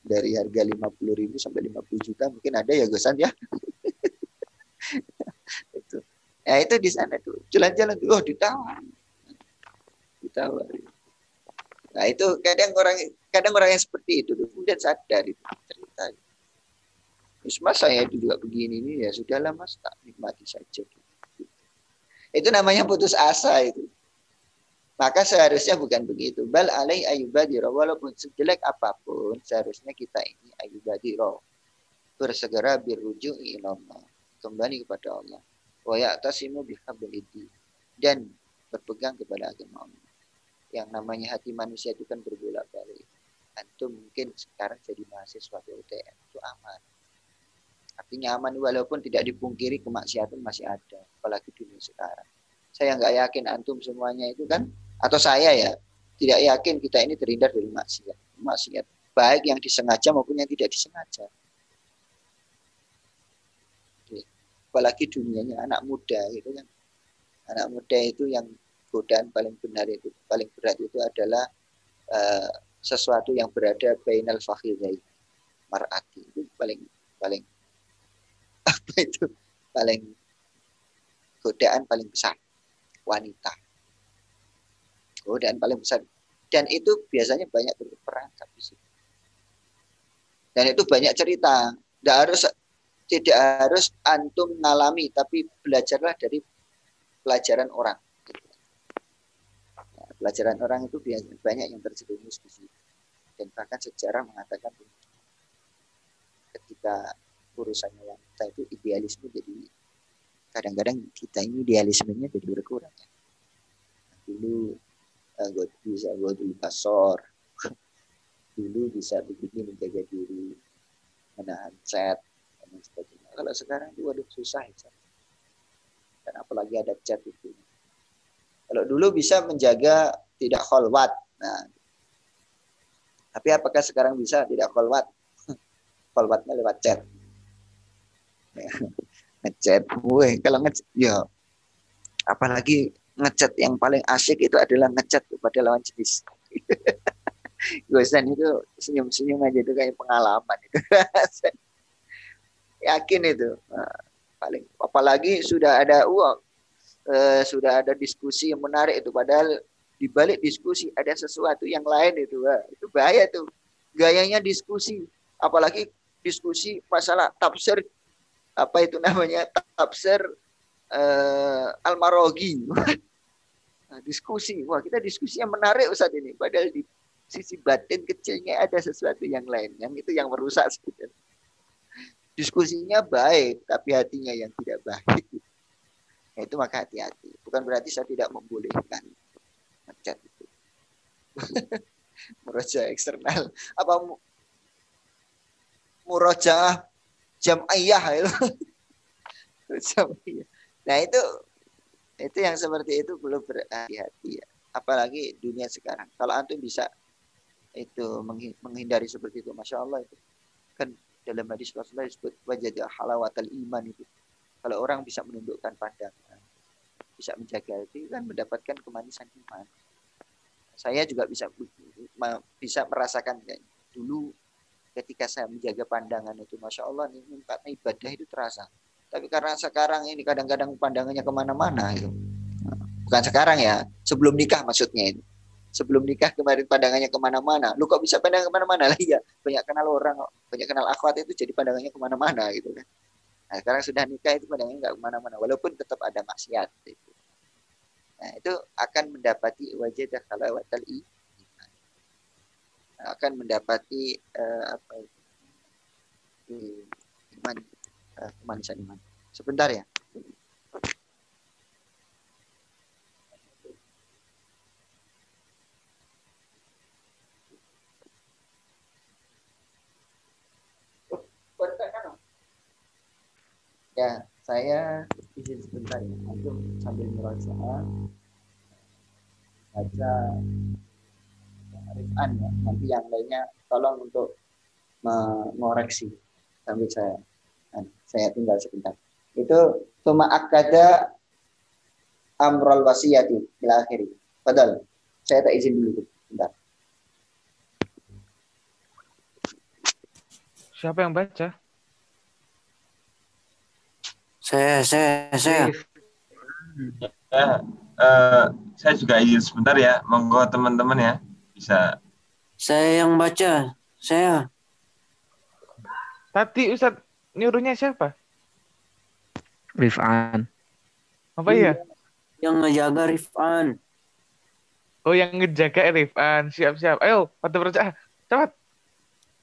Dari harga 50 ribu sampai 50 juta mungkin ada ya Gosan ya? (laughs) Itu. Ya itu di sana tuh. Jalan-jalan tuh. Oh ditawar. Ditawar. Nah itu kadang orang kadang orang yang seperti itu tuh kemudian sadar itu cerita Mas saya itu juga begini ini ya sudahlah mas tak nikmati saja itu namanya putus asa itu maka seharusnya bukan begitu. Bal alai ayubadiro. Walaupun sejelek apa pun, seharusnya kita ini ayubadiro. Bersegera biruju ilallah. Kembali kepada Allah. Wa ya'tasimu bihablidi. Dan berpegang kepada agama Allah. Yang namanya hati manusia itu kan berbolak balik. Antum mungkin sekarang jadi mahasiswa UTM itu aman. Artinya aman walaupun tidak dipungkiri kemaksiatan masih ada. Apalagi dunia sekarang. Saya nggak yakin antum semuanya itu kan atau saya ya tidak yakin kita ini terhindar dari maksiat. Maksiat baik yang disengaja maupun yang tidak disengaja. Apalagi dunianya anak muda gitu kan. Anak muda itu yang godaan paling benar itu paling berat itu adalah uh, sesuatu yang berada bainal fakhidai mar'ati itu paling paling apa itu? Paling godaan paling besar wanita. Godaan paling besar. Dan itu biasanya banyak berperangkap di situ dan itu banyak cerita. Tidak harus tidak harus antum mengalami tapi belajarlah dari pelajaran orang. Nah, pelajaran orang itu banyak yang terjerumus di situ. Dan bahkan sejarah mengatakan ketika urusannya wanita itu idealisme jadi kadang-kadang kita ini idealismenya jadi berkurang ya. dulu gue bisa gue dulu pasor (laughs) dulu bisa begini menjaga diri menahan chat dan sebagainya. Kalau sekarang itu waduh susah ya dan apalagi ada chat itu. Kalau dulu bisa menjaga tidak kholwat nah. Tapi apakah sekarang bisa tidak kholwat? (laughs) Kholwatnya lewat chat (laughs) ngechat gue kalau ngechat ya apalagi ngechat yang paling asik itu adalah ngechat kepada lawan jenis. (laughs) Gosan itu senyum-senyum aja itu kayak pengalaman itu. (laughs) Yakin itu. Nah, paling apalagi sudah ada uang eh, sudah ada diskusi yang menarik itu padahal di balik diskusi ada sesuatu yang lain itu itu bahaya tuh gayanya diskusi apalagi diskusi masalah tafsir apa itu namanya tafsir eh, al-marogi. Nah, diskusi. Wah kita diskusi yang menarik Ustadz ini. Padahal di sisi batin kecilnya ada sesuatu yang lain yang itu yang merusak sebetulnya diskusinya baik tapi hatinya yang tidak baik. Nah, itu maka hati-hati. Bukan berarti saya tidak membolehkan ngechat itu. (laughs) Eksternal. Apa mu- murojaah jam'iyah itu (laughs) Jam'iyah. nah itu itu yang seperti itu belum berhati-hati ya. Apalagi dunia sekarang. Kalau antum bisa itu menghi- menghindari seperti itu masya Allah itu. Kan dalam hadis Rasulullah disebut wajah halawatal iman itu. Kalau orang bisa menundukkan pandangan bisa menjaga hati kan mendapatkan kemanisan iman. Saya juga bisa bisa merasakan dulu ketika saya menjaga pandangan itu masya Allah nih nikmatnya ibadah itu terasa. Tapi karena sekarang ini kadang-kadang pandangannya ke mana-mana gitu. Bukan sekarang ya sebelum nikah maksudnya itu. Sebelum nikah kemarin pandangannya ke mana-mana. Lu kok bisa pandangan ke mana-mana? (laughs) Lah ya banyak kenal orang banyak kenal akhwat itu jadi pandangannya ke mana-mana gitu kan. Nah sekarang sudah nikah itu pandangannya nggak ke mana-mana walaupun tetap ada maksiat itu nah itu akan mendapati wajah iman akan mendapati eh, apa iman eh, kemanisan iman. Sebentar ya. Ya, saya izin sebentar ya. Antum sambil merasa baca Rifan ya. Nanti yang lainnya tolong untuk mengoreksi sambil saya saya tinggal sebentar. Itu cuma akada amrul wasiyati ila akhiri. Padahal saya tak izin dulu sebentar. Siapa yang baca? Saya, saya, saya. Ya, eh, saya juga izin sebentar ya. Monggo teman-teman ya bisa. Saya yang baca. Saya. Tadi Ustaz nyuruhnya siapa? Rifan. Apa ya? Yang ngejaga Rifan. Oh yang ngejaga Rifan. Siap-siap. Ayo, pada baca. Cepat.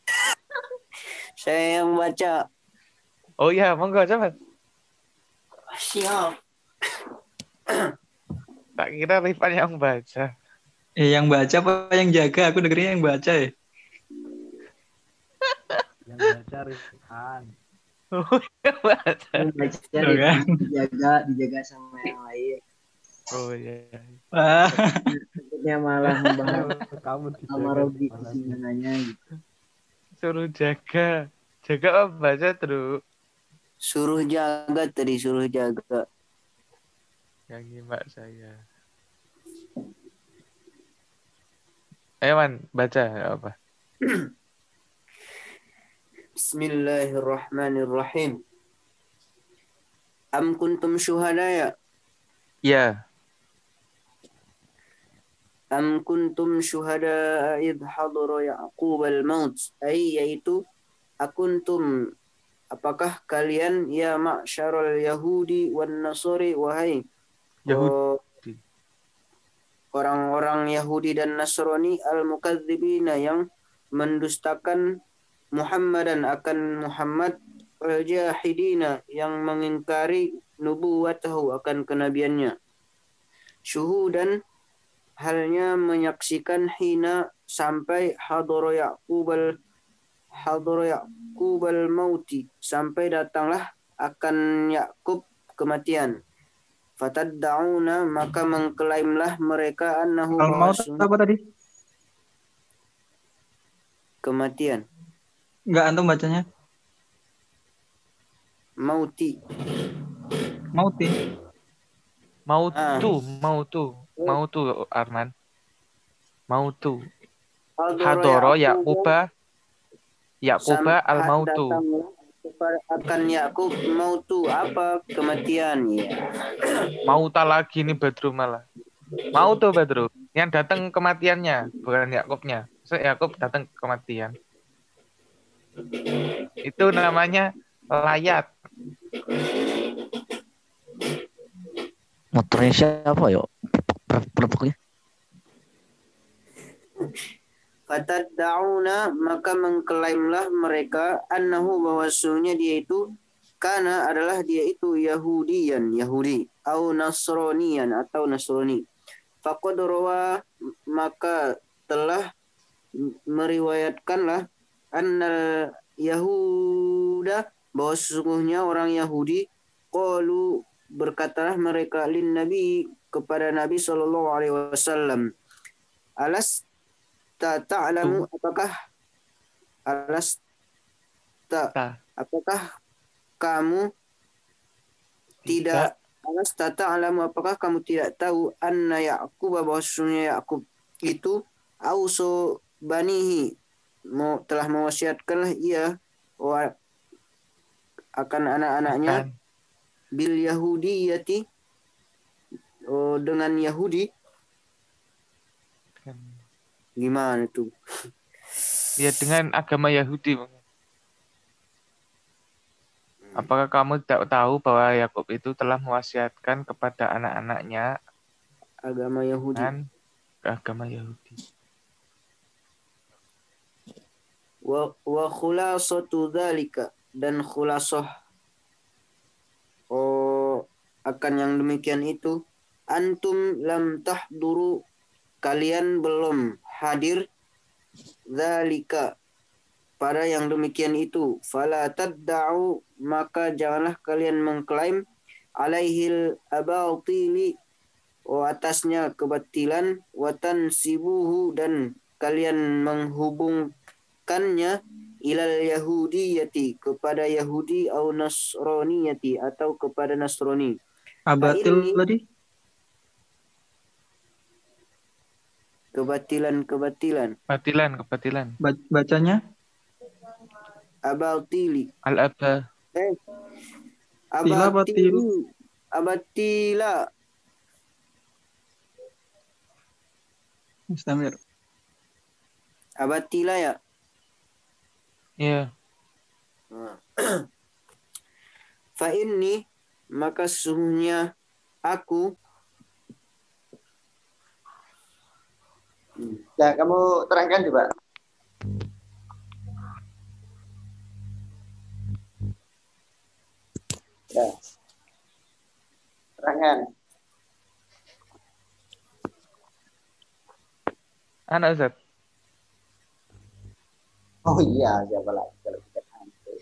(laughs) Saya yang baca. Oh iya, monggo cepat. Siap. Tak kira Rifan yang baca. Eh, yang baca apa yang jaga? Aku dengernya yang baca ya. Yang baca Rifan. Oh, yang baca. Yang baca kan. dijaga dijaga sama yang lain Oh iya. Wah, takutnya malah membahas (laughs) Kamu sama. Robi kesinganannya gitu Suruh jaga. Jaga apa baca terus. Suruh jaga tadi, suruh jaga. Yang nyimak saya. Ayo man, baca apa. Bismillahirrahmanirrahim. Am kuntum syuhadaya? Ya, Am kuntum syuhada id hadara Ya'qub al-maut? Ay yaitu akuntum apakah kalian ya ma'syarul yahudi wan nasari wahai Yahudi. Orang-orang Yahudi dan Nasrani al-mukadzibina yang mendustakan Muhammadan akan Muhammad al-jahidina yang mengingkari nubuwatahu akan kenabiannya. Syuhudan halnya menyaksikan hina sampai hadara Yaqub al hadara Yaqub al mauti sampai datanglah akan Yakub kematian fataddauna maka mengklaimlah mereka annahu al-maut bahwasanya apa tadi? kematian Enggak antum bacanya? mauti Mauti. mau Ah. tuh, mau tuh, mau tuh Arman. Mau tuh. Hadoro Ya'quba Yakuba Yakuba sam- al mautu. Akan Yakub mau tuh apa kematian ya. Mau tak lagi nih Badru malah. Mau tuh Badru. Yang datang kematiannya, bukan Yakubnya. So, Yakub datang kematian. Itu namanya layat. Motornya siapa yuk? Perpuknya. Fataddauna maka mengklaimlah mereka annahu bahwasanya dia itu karena adalah dia itu Yahudian Yahudi atau Nasranian atau Nasrani. Faqad maka telah meriwayatkanlah annal Yahuda bahwa sesungguhnya orang Yahudi qalu berkatalah mereka lin Nabi kepada Nabi sallallahu alaihi wasallam alas ta ta'lamu apakah alas ta apakah kamu tidak alas ta ta'lamu apakah kamu tidak tahu anna Yaqub bahwasanya Yakub itu auso banihi mau telah mewasiatkanlah ia akan anak-anaknya Kan. bil yahudiyati oh, dengan Yahudi. Gimana tuh Ya dengan agama Yahudi. Bang. Apakah kamu tidak tahu bahwa Yakub itu telah mewasiatkan kepada anak-anaknya agama Yahudi dengan agama Yahudi? wa wa khulasatu dzalika dan khulasah oh akan yang demikian itu antum lam tahduru kalian belum hadir? Dzalika pada yang demikian itu fala tadda'u maka janganlah kalian mengklaim alaihil abatili oh atasnya kebatilan watan sibuhu dan kalian menghubungkannya ilal yahudiyati kepada Yahudi atau Nasraniyati atau kepada Nasrani. Abatil ini- tadi Kebatilan-kebatilan. Batilan, kebatilan. ba- bacanya Abatili. Al-aba. Eh. Tila apa Abatili. tilu? Abatila. Mustamir. Abatila ya. Ya. (clears throat) Fa inni maka sesungguhnya aku Nah, kamu terangkan coba. Ya. Terangkan. Anak Ustaz. Oh iya, siapa lagi kalau bukan (laughs) antum.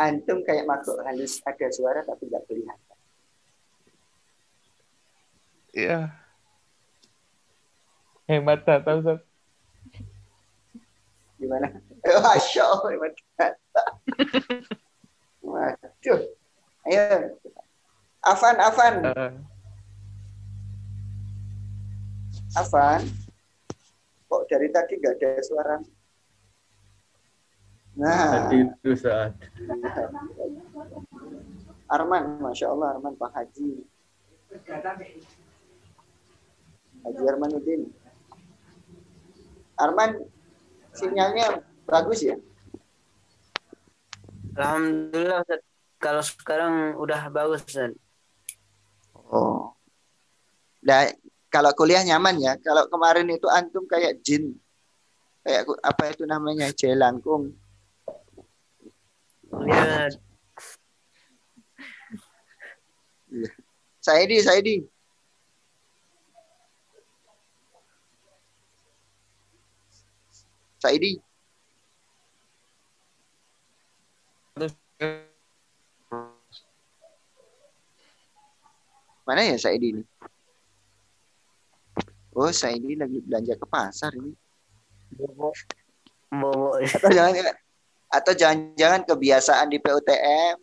antum kayak makhluk halus ada suara tapi nggak kelihatan. Iya. Hemat data Ustaz. Gimana? (laughs) Masya Allah, hebat kata. Waduh. Ayo. Afan, Afan, Eh, Afan. Kok dari tadi nggak ada suara? Nah, Tadi itu saat Arman, Masya Allah, Arman Pak Haji. Haji Armanuddin. Arman, sinyalnya bagus ya? alhamdulillah Ustaz. Kalau sekarang udah bagus Ustaz. Oh. Nah, kalau kuliah nyaman ya. Kalau kemarin itu antum kayak jin. Kayak apa itu namanya? Jelangkung. Ya, Saidi, Saidi. Saidi. Mana ya Saidi ini? Oh, Saidi lagi belanja ke pasar ini. bobo. Atau jangan atau jangan-jangan kebiasaan di PUTM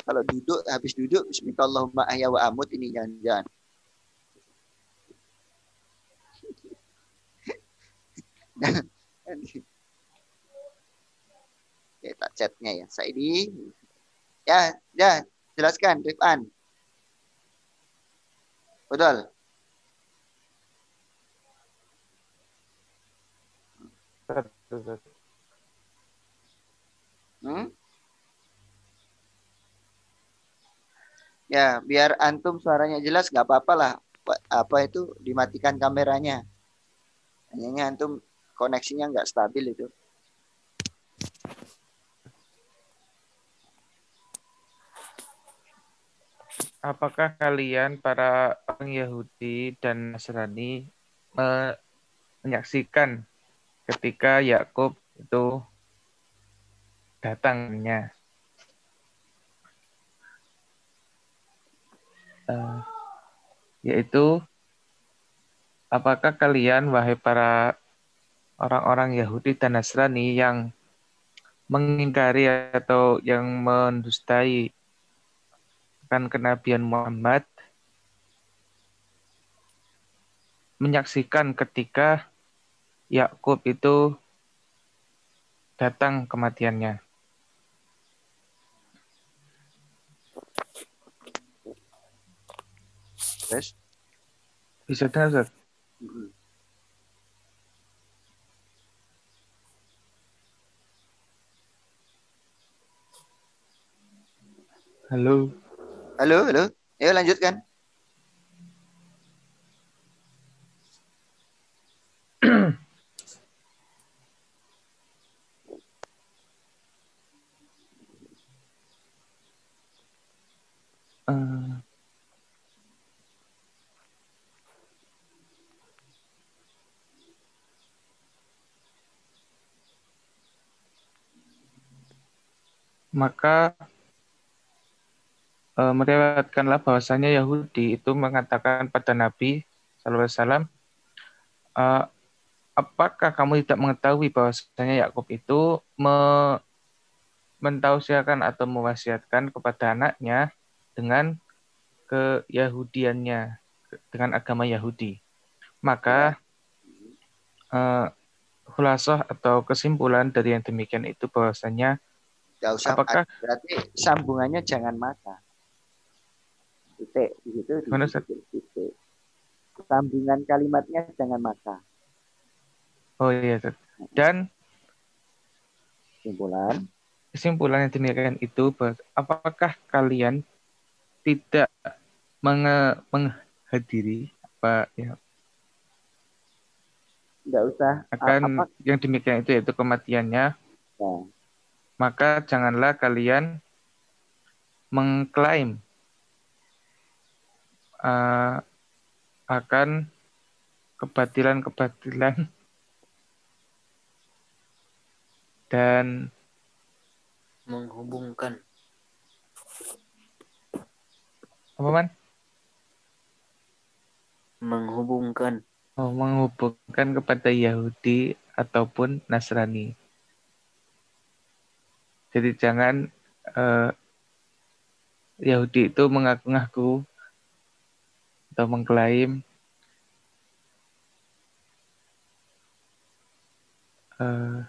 kalau duduk habis duduk bismillahirrahmanirrahim ahya wa amut ini jangan-jangan. (laughs) Oke, tak chatnya ya. Saidi. Ya, ya, jelaskan Rifan. Betul. Hmm? Ya, biar antum suaranya jelas nggak apa-apa lah. Apa- Apa itu dimatikan kameranya. Hanya antum koneksinya nggak stabil itu. Apakah kalian para orang Yahudi dan Nasrani me- menyaksikan ketika Yakub itu datangnya? Eh, yaitu apakah kalian wahai para orang-orang Yahudi dan Nasrani yang mengingkari atau yang mendustai akan kenabian Muhammad menyaksikan ketika Yakub itu datang kematiannya. Terus? Bisa dengar, Ustaz? Halo. Halo, halo. Ayo lanjutkan. Eh, (clears throat) maka eh, meriwayatkanlah bahwasanya Yahudi itu mengatakan pada Nabi SAW, eh, apakah kamu tidak mengetahui bahwasanya Yakub itu me- mentausiakan atau mewasiatkan kepada anaknya dengan keyahudiannya, dengan agama Yahudi. Maka eh, khulasoh atau kesimpulan dari yang demikian itu bahwasanya Gak usah Apakah- berarti sambungannya jangan maka. Titik di situ di Gimana, titik, titik. Sambungan kalimatnya jangan maka. oh iya Ustaz. dan Simpulan. kesimpulan yang demikian itu apakah kalian tidak menge- menghadiri apa ya Enggak usah. Akan apa? yang demikian itu yaitu kematiannya Nah, maka janganlah kalian mengklaim eh, akan kebatilan-kebatilan (laughs) dan menghubungkan apa man? menghubungkan Oh, menghubungkan kepada Yahudi ataupun Nasrani. Jadi jangan eh, Yahudi itu mengaku-ngaku atau mengklaim eh,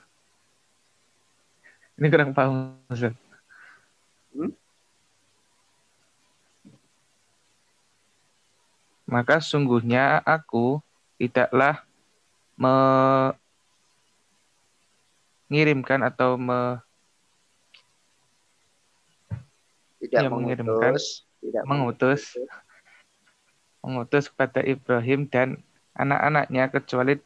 ini kurang paham Ustaz. Hmm? Maka sungguhnya aku tidaklah mengirimkan atau me- tidak Ya, mengirimkan. mengutus, tidak mengutus mengutus kepada Ibrahim dan anak-anaknya kecuali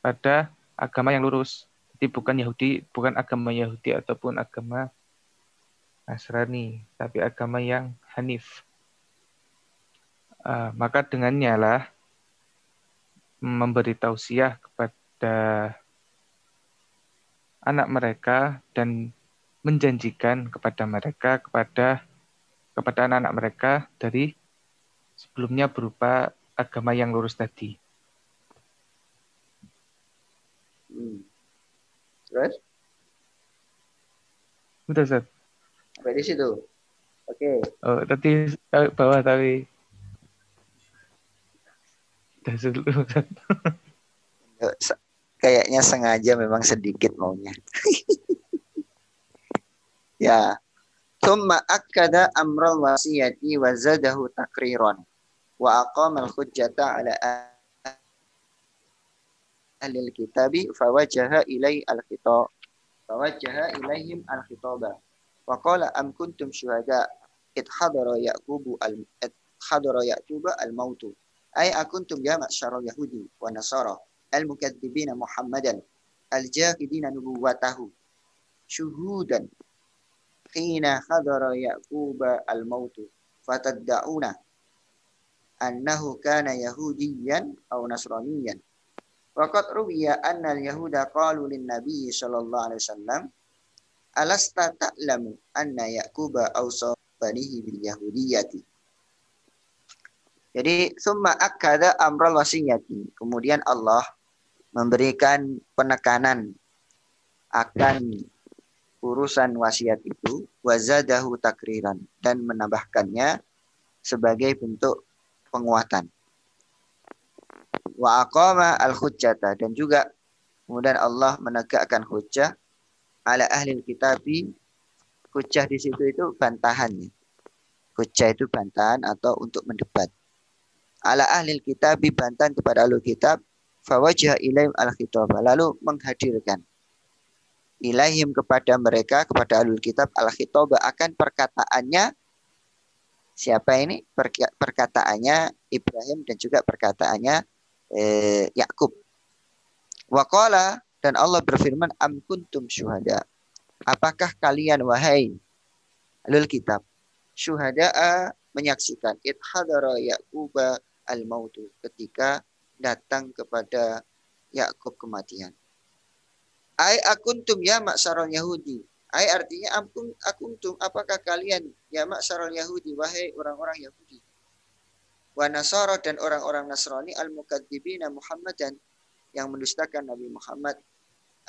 pada agama yang lurus. Jadi bukan Yahudi, bukan agama Yahudi ataupun agama Nasrani, tapi agama yang Hanif. Ah, maka dengannya lah memberi tausiah kepada anak mereka dan menjanjikan kepada mereka kepada kepada anak-anak mereka dari sebelumnya berupa agama yang lurus tadi. Hmm. Terus Ustaz? sampai di situ. Oke. Oh, tadi bawah tapi Udah dulu, kayaknya sengaja memang sedikit maunya. (laughs) ya. Thumma akkada amral wasiyati wa zadahu takriran wa aqama al-hujjata ala ahli al-kitabi fawajaha ilai al-khitab fawajaha ilaihim al-khitaba wa qala am kuntum syuhada id hadara yaqubu al id hadara yaquba al-mautu ay akuntum ya ma'syara yahudi wa nasara al-mukadzibina muhammadan al-jahidina nubuwatahu syuhudan hina hadara yaquba al-mautu fataddauna annahu kana yahudiyan aw nasraniyan. Waqad ruwiya anna al-yahuda qalu lin nabiy sallallahu alaihi wasallam alasta ta'lamu anna yaquba awsa banihi bil yahudiyyati jadi summa akada amral wasiyati. Kemudian Allah memberikan penekanan akan urusan wasiat itu wazadahu takriran dan menambahkannya sebagai bentuk penguatan. Wa aqama al hujjata dan juga kemudian Allah menegakkan hujjah ala ahli kitabi hujjah di situ itu bantahannya. Hujjah itu bantahan atau untuk mendebat. Ala ahli kitabi bantahan kepada ahli kitab fawajah ilaim al khitaba lalu menghadirkan ilaihim kepada mereka kepada alul kitab al khitoba akan perkataannya siapa ini perkataannya Ibrahim dan juga perkataannya eh, Yakub. Waqala dan Allah berfirman am kuntum syuhada. Apakah kalian wahai alul kitab syuhada menyaksikan it hadara Yaquba al mautu ketika datang kepada Yakub kematian. Ai akuntum ya maksaron Yahudi. Ai artinya akum akuntum apakah kalian ya maksaron Yahudi wahai orang-orang Yahudi. Wa Nasara dan orang-orang Nasrani al-mukadzibina Muhammadan yang mendustakan Nabi Muhammad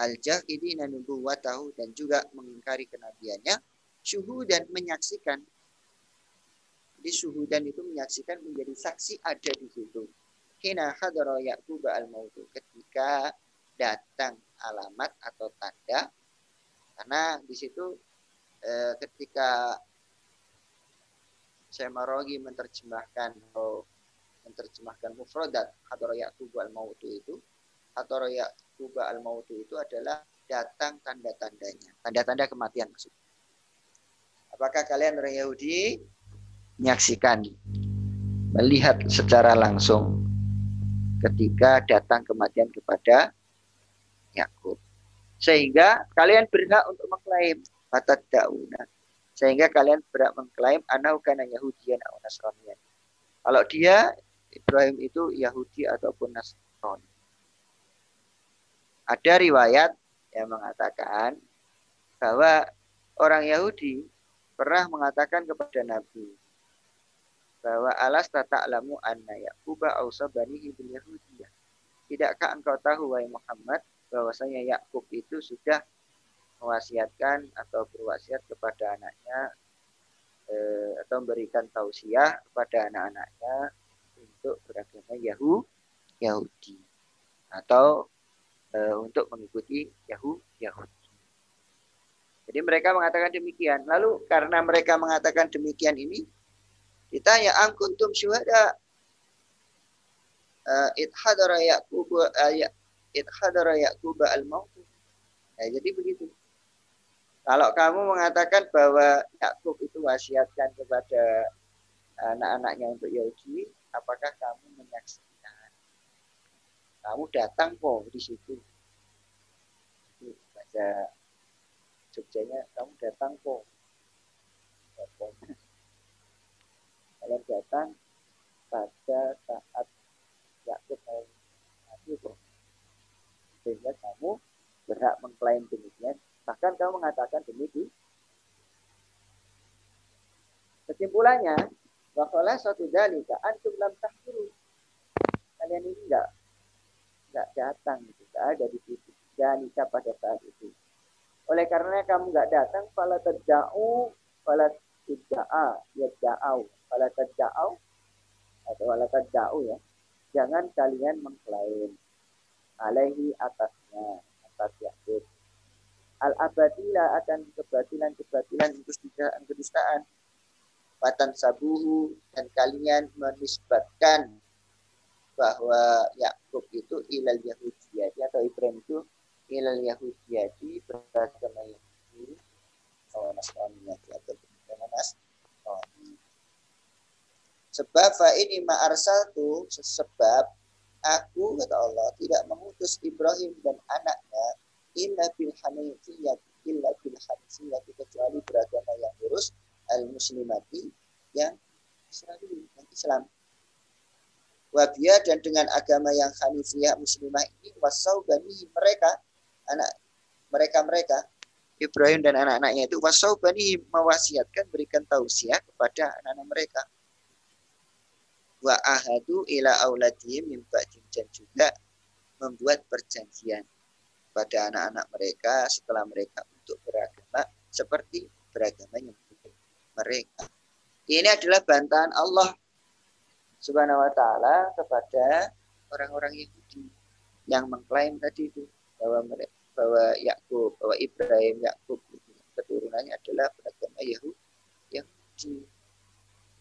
al-jahidina nubuwatahu dan juga mengingkari kenabiannya syuhudan menyaksikan di syuhudan itu menyaksikan menjadi saksi ada di situ. Hina hadara Yaqub al-mautu ketika datang alamat atau tanda karena di situ eh, ketika Semarogi menerjemahkan atau menerjemahkan mufradat hadara Yaqub al-mautu itu hadara Yaqub al-mautu itu adalah datang tanda-tandanya. Tanda-tanda kematian maksud apakah kalian orang Yahudi menyaksikan? Melihat secara langsung ketika datang kematian kepada Yakub. Sehingga kalian berhak untuk mengklaim batat dauna. Sehingga kalian berhak mengklaim anau kana Yahudian atau Nasranian. Kalau dia Ibrahim itu Yahudi ataupun Nasrani. Ada riwayat yang mengatakan bahwa orang Yahudi pernah mengatakan kepada Nabi bahwa alas ta'lamu anna Yaquba ausa banihi bil Yahudiyah. Tidakkah engkau tahu wahai Muhammad bahwasanya Yakub itu sudah mewasiatkan atau berwasiat kepada anaknya eh, atau memberikan tausiah kepada anak-anaknya untuk beragama Yahu, Yahudi atau eh, untuk mengikuti Yahu, Yahudi. Jadi mereka mengatakan demikian. Lalu karena mereka mengatakan demikian ini, ditanya angkuntum syuhada uh, it hadara Yaqub uh, id hadara Yaquba al-maut. Ya, jadi begitu. Kalau kamu mengatakan bahwa Yakub itu wasiatkan kepada anak-anaknya untuk Yahudi, apakah kamu menyaksikan? Kamu datang kok di situ. Baca Jogjanya, kamu datang kok. Kalian datang pada saat Yakub mau mati kok sehingga kamu berhak mengklaim demikian bahkan kamu mengatakan demikian kesimpulannya bahwa suatu dalika antum lam tahkiru kalian ini enggak enggak datang tidak ada di situ. Dalika pada saat itu. Oleh karena kamu enggak datang fala tadja'u fala tidda'a yadja'au fala tadja'au atau fala tadja'u ya. Jangan kalian mengklaim alaihi atasnya atas Yakub. Al abadila akan kebatilan-kebatilan kedustaan kedustaan watan sabuhu dan kalian menisbatkan bahwa Yakub itu ilal Yahudiyati atau Ibrahim itu ilal Yahudiyati beragama Yahudi oh Nasraniyati atau beragama Nasrani. Sebab fa ini ma'arsatu sebab aku kata Allah tidak mengutus Ibrahim dan anaknya illa bil hanifiyah illa bil hanifiyah kecuali beragama yang lurus al muslimati yang Islam. Wabia dan dengan agama yang hanifiyah muslimah ini wasau bani mereka anak mereka mereka Ibrahim dan anak-anaknya itu wasau bani mewasiatkan berikan tausiah kepada anak-anak mereka wa ahadu ila auladihim min dan juga membuat perjanjian pada anak-anak mereka setelah mereka untuk beragama seperti beragamanya mereka. Ini adalah bantahan Allah Subhanahu wa taala kepada orang-orang Yahudi yang mengklaim tadi itu bahwa mereka bahwa Yakub, bahwa Ibrahim, Yakub keturunannya adalah beragama. Yahudi.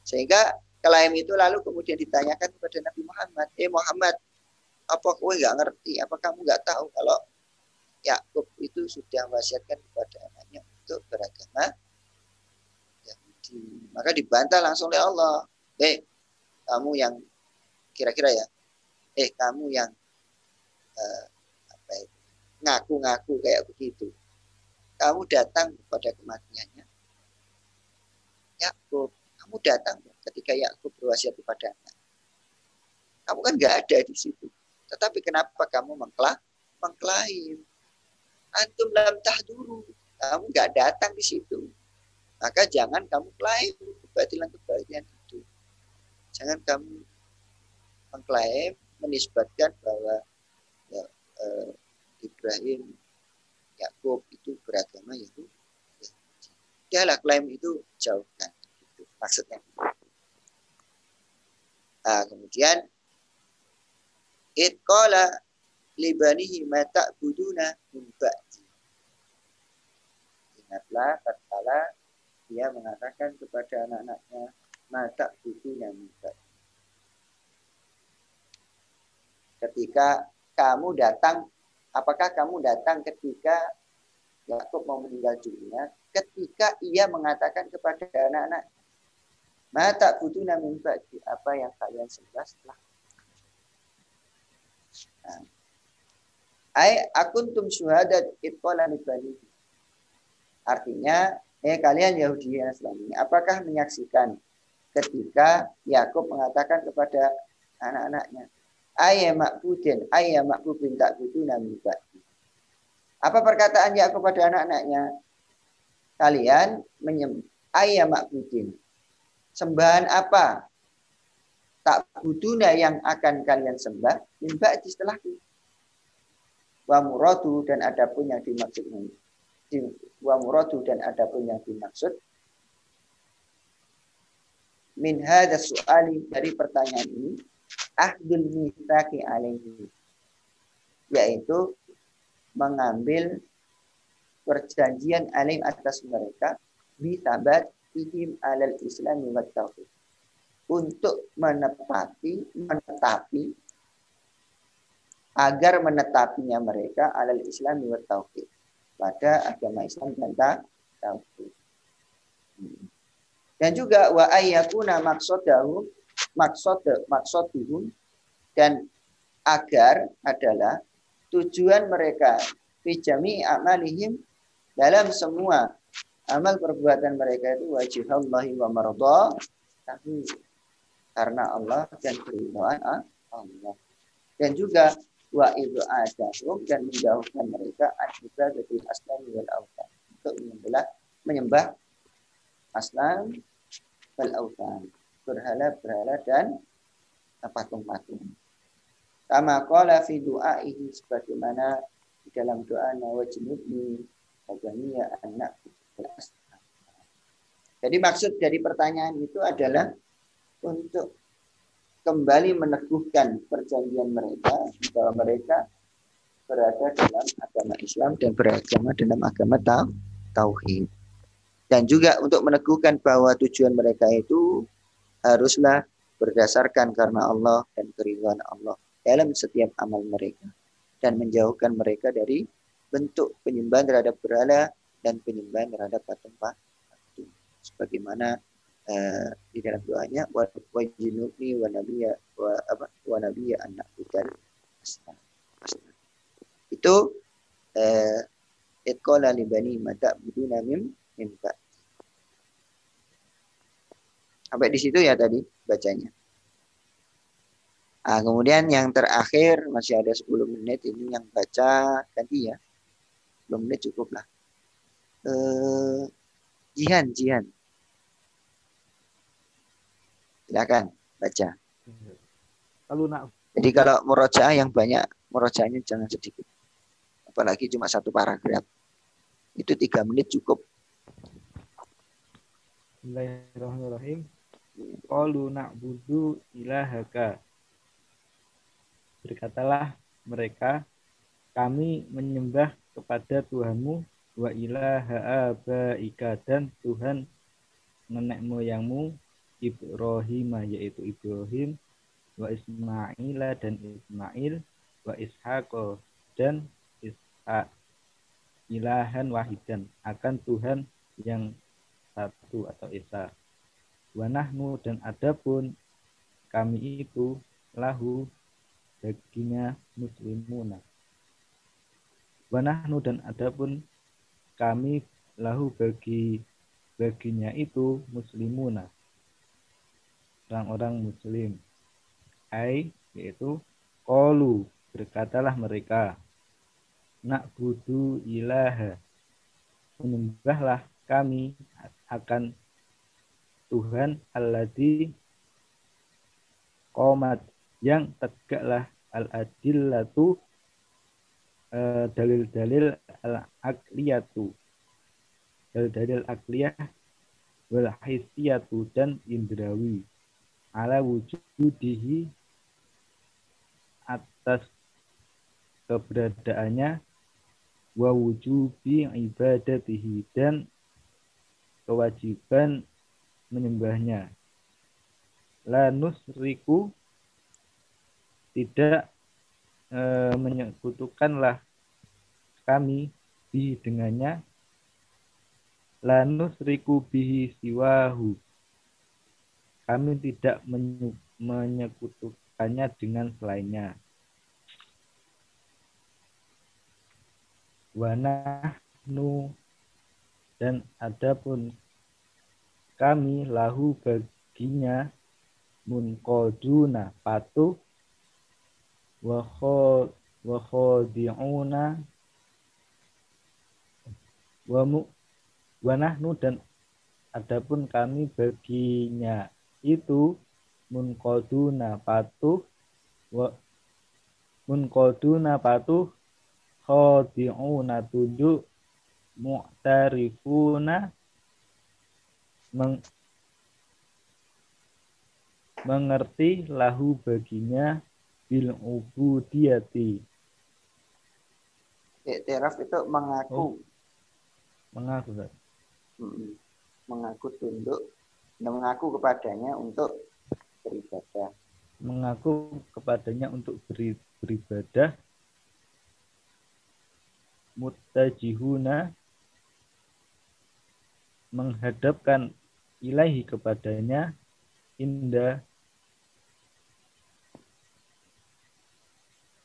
Sehingga klaim itu lalu kemudian ditanyakan kepada Nabi Muhammad, "Eh Muhammad, apa kowe nggak ngerti? Apa kamu nggak tahu kalau Yakub itu sudah wasiatkan kepada anaknya untuk beragama Yahudi. Maka dibantah langsung oleh Allah. Eh, kamu yang kira-kira ya, eh kamu yang eh, ngaku-ngaku kayak begitu. Kamu datang kepada kematiannya. Yakub, kamu datang ketika Yakub berwasiat kepada anak. Kamu kan nggak ada di situ. Tetapi kenapa kamu mengklah, mengklaim? Antum lam tahduru. Kamu nggak datang di situ. Maka jangan kamu klaim kebatilan-kebatilan itu. Jangan kamu mengklaim, menisbatkan bahwa ya, eh, Ibrahim, Yakub itu beragama Yahudi. Udahlah klaim itu jauhkan. Itu maksudnya. Nah, kemudian Itqala libanihi ma ta'buduna min ba'di. Ingatlah tatkala dia mengatakan kepada anak-anaknya ma ta'buduna min ba'di. Ketika kamu datang, apakah kamu datang ketika Yakub mau meninggal dunia? Ketika ia mengatakan kepada anak-anak, Mata butuh min ba'di apa yang kalian sembah setelah Nah, Ai akuntum syuhadat itqala bani. Artinya, eh kalian Yahudi dan Nasrani, apakah menyaksikan ketika Yakub mengatakan kepada anak-anaknya, ayya makbudin, ayya makbudin tak butuh nami Apa perkataan Yakub pada anak-anaknya? Kalian menyem ayya makbudin. Sembahan apa? Tak buduna yang akan kalian sembah, mimba setelahku. Wa muradu dan adapun yang dimaksud di, wa muradu dan adapun yang dimaksud. Min hadha su'ali dari pertanyaan ini ahdul mitsaqi alaihi. Yaitu mengambil perjanjian alim atas mereka sabat ihim alal islami wa tauhid untuk menepati menetapi agar menetapinya mereka alal Islam wa tauhid pada agama Islam dan tauhid. Dan juga wa ayyakuna maksudahum maksud maksuduhum dan agar adalah tujuan mereka fi jami amalihim dalam semua amal perbuatan mereka itu wajib Allah wa mardah karena Allah dan keridhaan Allah. Dan juga wa ibadahum dan menjauhkan mereka akibat dari aslam wal awtan. Untuk menyembah menyembah aslam wal awtan. Berhala berhala dan patung-patung. Kama qala fi du'aihi sebagaimana di dalam doa nawajnubni wajaniya jadi maksud dari pertanyaan itu adalah untuk kembali meneguhkan perjanjian mereka bahwa mereka berada dalam agama Islam dan beragama dalam agama tau- tauhid. Dan juga untuk meneguhkan bahwa tujuan mereka itu haruslah berdasarkan karena Allah dan keridhaan Allah dalam setiap amal mereka dan menjauhkan mereka dari bentuk penyembahan terhadap berhala dan penyembahan terhadap patung patung sebagaimana eh, di dalam doanya wa wa junubni wa nabiyya wa apa wa nabiyya anak budal itu eh itqala li bani mata buduna mim ba'. sampai di situ ya tadi bacanya Nah, kemudian yang terakhir masih ada 10 menit ini yang baca ganti ya. 10 menit cukup lah. Eh, Jihan, Jihan. Silakan baca. Kalau nak Jadi kalau murojaah yang banyak, murojaahnya jangan sedikit. Apalagi cuma satu paragraf. Itu tiga menit cukup. Bismillahirrahmanirrahim. Qalu na'budu ilahaka. Berkatalah mereka, kami menyembah kepada Tuhanmu wa ilaha abaika dan Tuhan nenek moyangmu Ibrahim yaitu Ibrahim wa Ismail dan Ismail wa Ishaq dan Ishaq ilahan wahidan akan Tuhan yang satu atau esa. Wa nahnu dan adapun kami itu lahu baginya muslimuna. Wa nahnu dan adapun kami lahu bagi baginya itu muslimuna. Orang-orang muslim. Ai yaitu qalu berkatalah mereka nak budu ilaha. Menyembahlah kami akan Tuhan alladzi qomat yang tegaklah al-adillatu eh, dalil-dalil al-akliyatu. Dalil-dalil akliyah wal hisiyatu dan indrawi. Ala wujudihi atas keberadaannya wa wujubi ibadatihi dan kewajiban menyembahnya. La nusriku tidak e, menyekutukanlah kami bihi dengannya. La nusriku bihi siwahu. Kami tidak menyekutukannya dengan selainnya. Wanahnu dan adapun kami lahu baginya munqaduna patuh wa wa khadi'una. Wa mu wa nahnu dan adapun kami baginya itu munqaduna patuh wa munqaduna patuh khadi'una tunduk mu'tarifuna meng, mengerti lahu baginya bil ubudiyati. Iktiraf itu mengaku, mengaku Ustaz. Mm, mengaku tunduk, dan mengaku kepadanya untuk beribadah. mengaku kepadanya untuk beri, beribadah. Mutajihuna. Menghadapkan ilahi kepadanya. Indah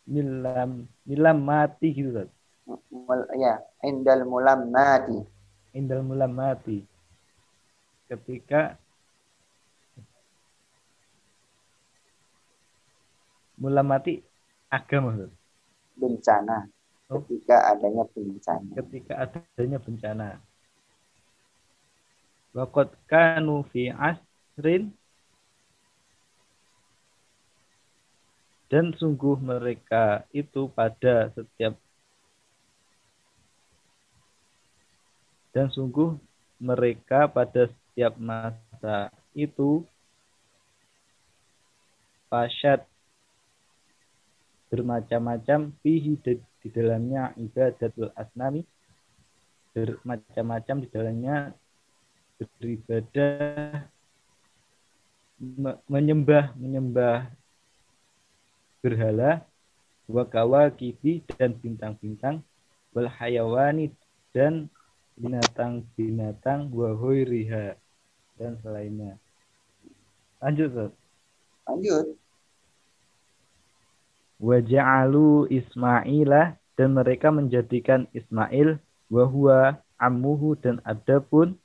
milam milam mati gitu. Mul- ya, indal mulam nadi. indal mulam mati ketika mulam mati agama bencana Oh. ketika adanya bencana. ketika adanya bencana Wakot kanu fi asrin dan sungguh mereka itu pada setiap dan sungguh mereka pada setiap masa itu pasyat bermacam-macam fihi di dalamnya ibadatul asnami bermacam-macam di dalamnya beribadah me- menyembah menyembah berhala wa kawakibi dan bintang-bintang wal hayawani dan binatang-binatang wa riha dan selainnya. Lanjut, Ustaz. Lanjut. Wa ja'alu Ismaila dan mereka menjadikan Ismail wa huwa ammuhu dan adapun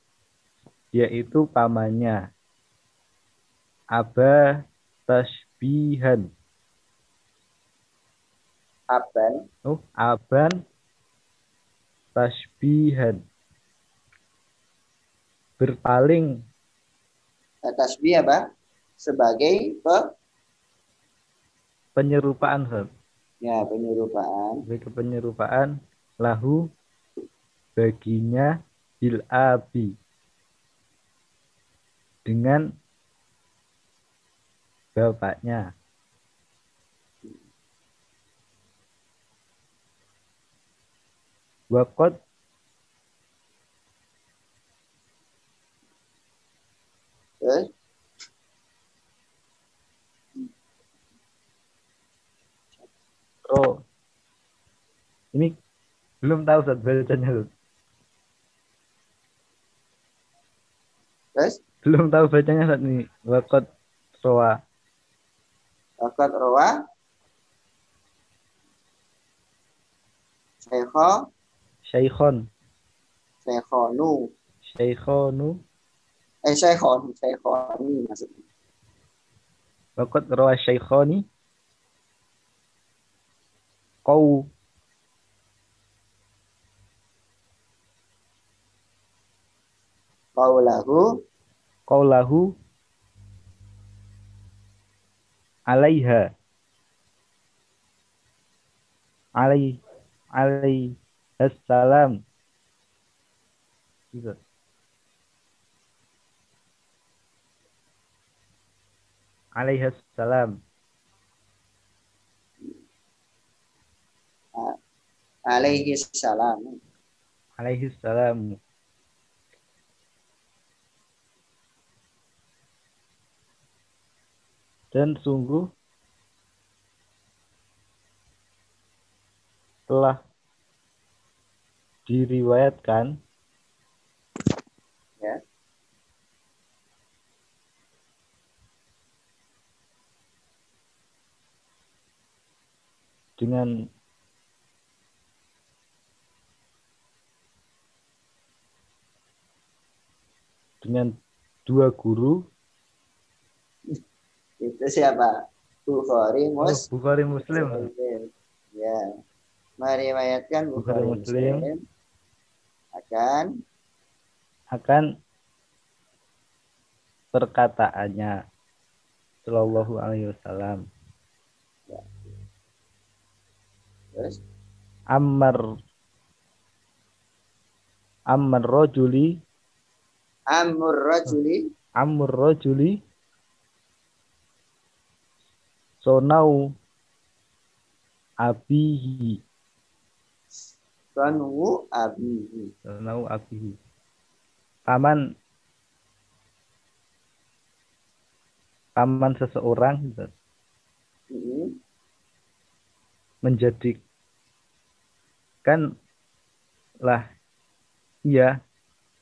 yaitu pamannya aba tasbihan Aban. oh aban tasbihan berpaling Eh, Tasbih apa? Sebagai pe, penyerupaan Ustaz. ya penyerupaan. sebagai penyerupaan lahu baginya bil abi dengan bapaknya Wakot Terus ro ini belum tahu Ustaz bacanya Ustaz. terus belum tahu bacanya Ustaz ini. Wakot roa. Wakat roa. Sekho, syaikhon sekhonu. syaikhonu Eh sekhon, sekhoni maksudnya. roa syaikhoni kau. Kaulahu qaulahu alaiha. Alai. Alai assalam Gitu. alaihi salam alaihi salam. alaihi salam dan sungguh telah diriwayatkan Ya. dengan dengan dua guru Itu siapa? Bukhari oh, Mus. Bukhari Muslim Muslim. Ya. Meriwayatkan Bukhari Bukhari Muslim. Muslim akan? Akan perkataannya Shallallahu Alaihi Wasallam. Terus? Ammar Ammar rojuli. Amur rajuli Ammar rojuli. Sonau Abihi kanu abihi. Sonau Abihi Paman Paman seseorang gitu, Mm-mm. menjadikan lah ia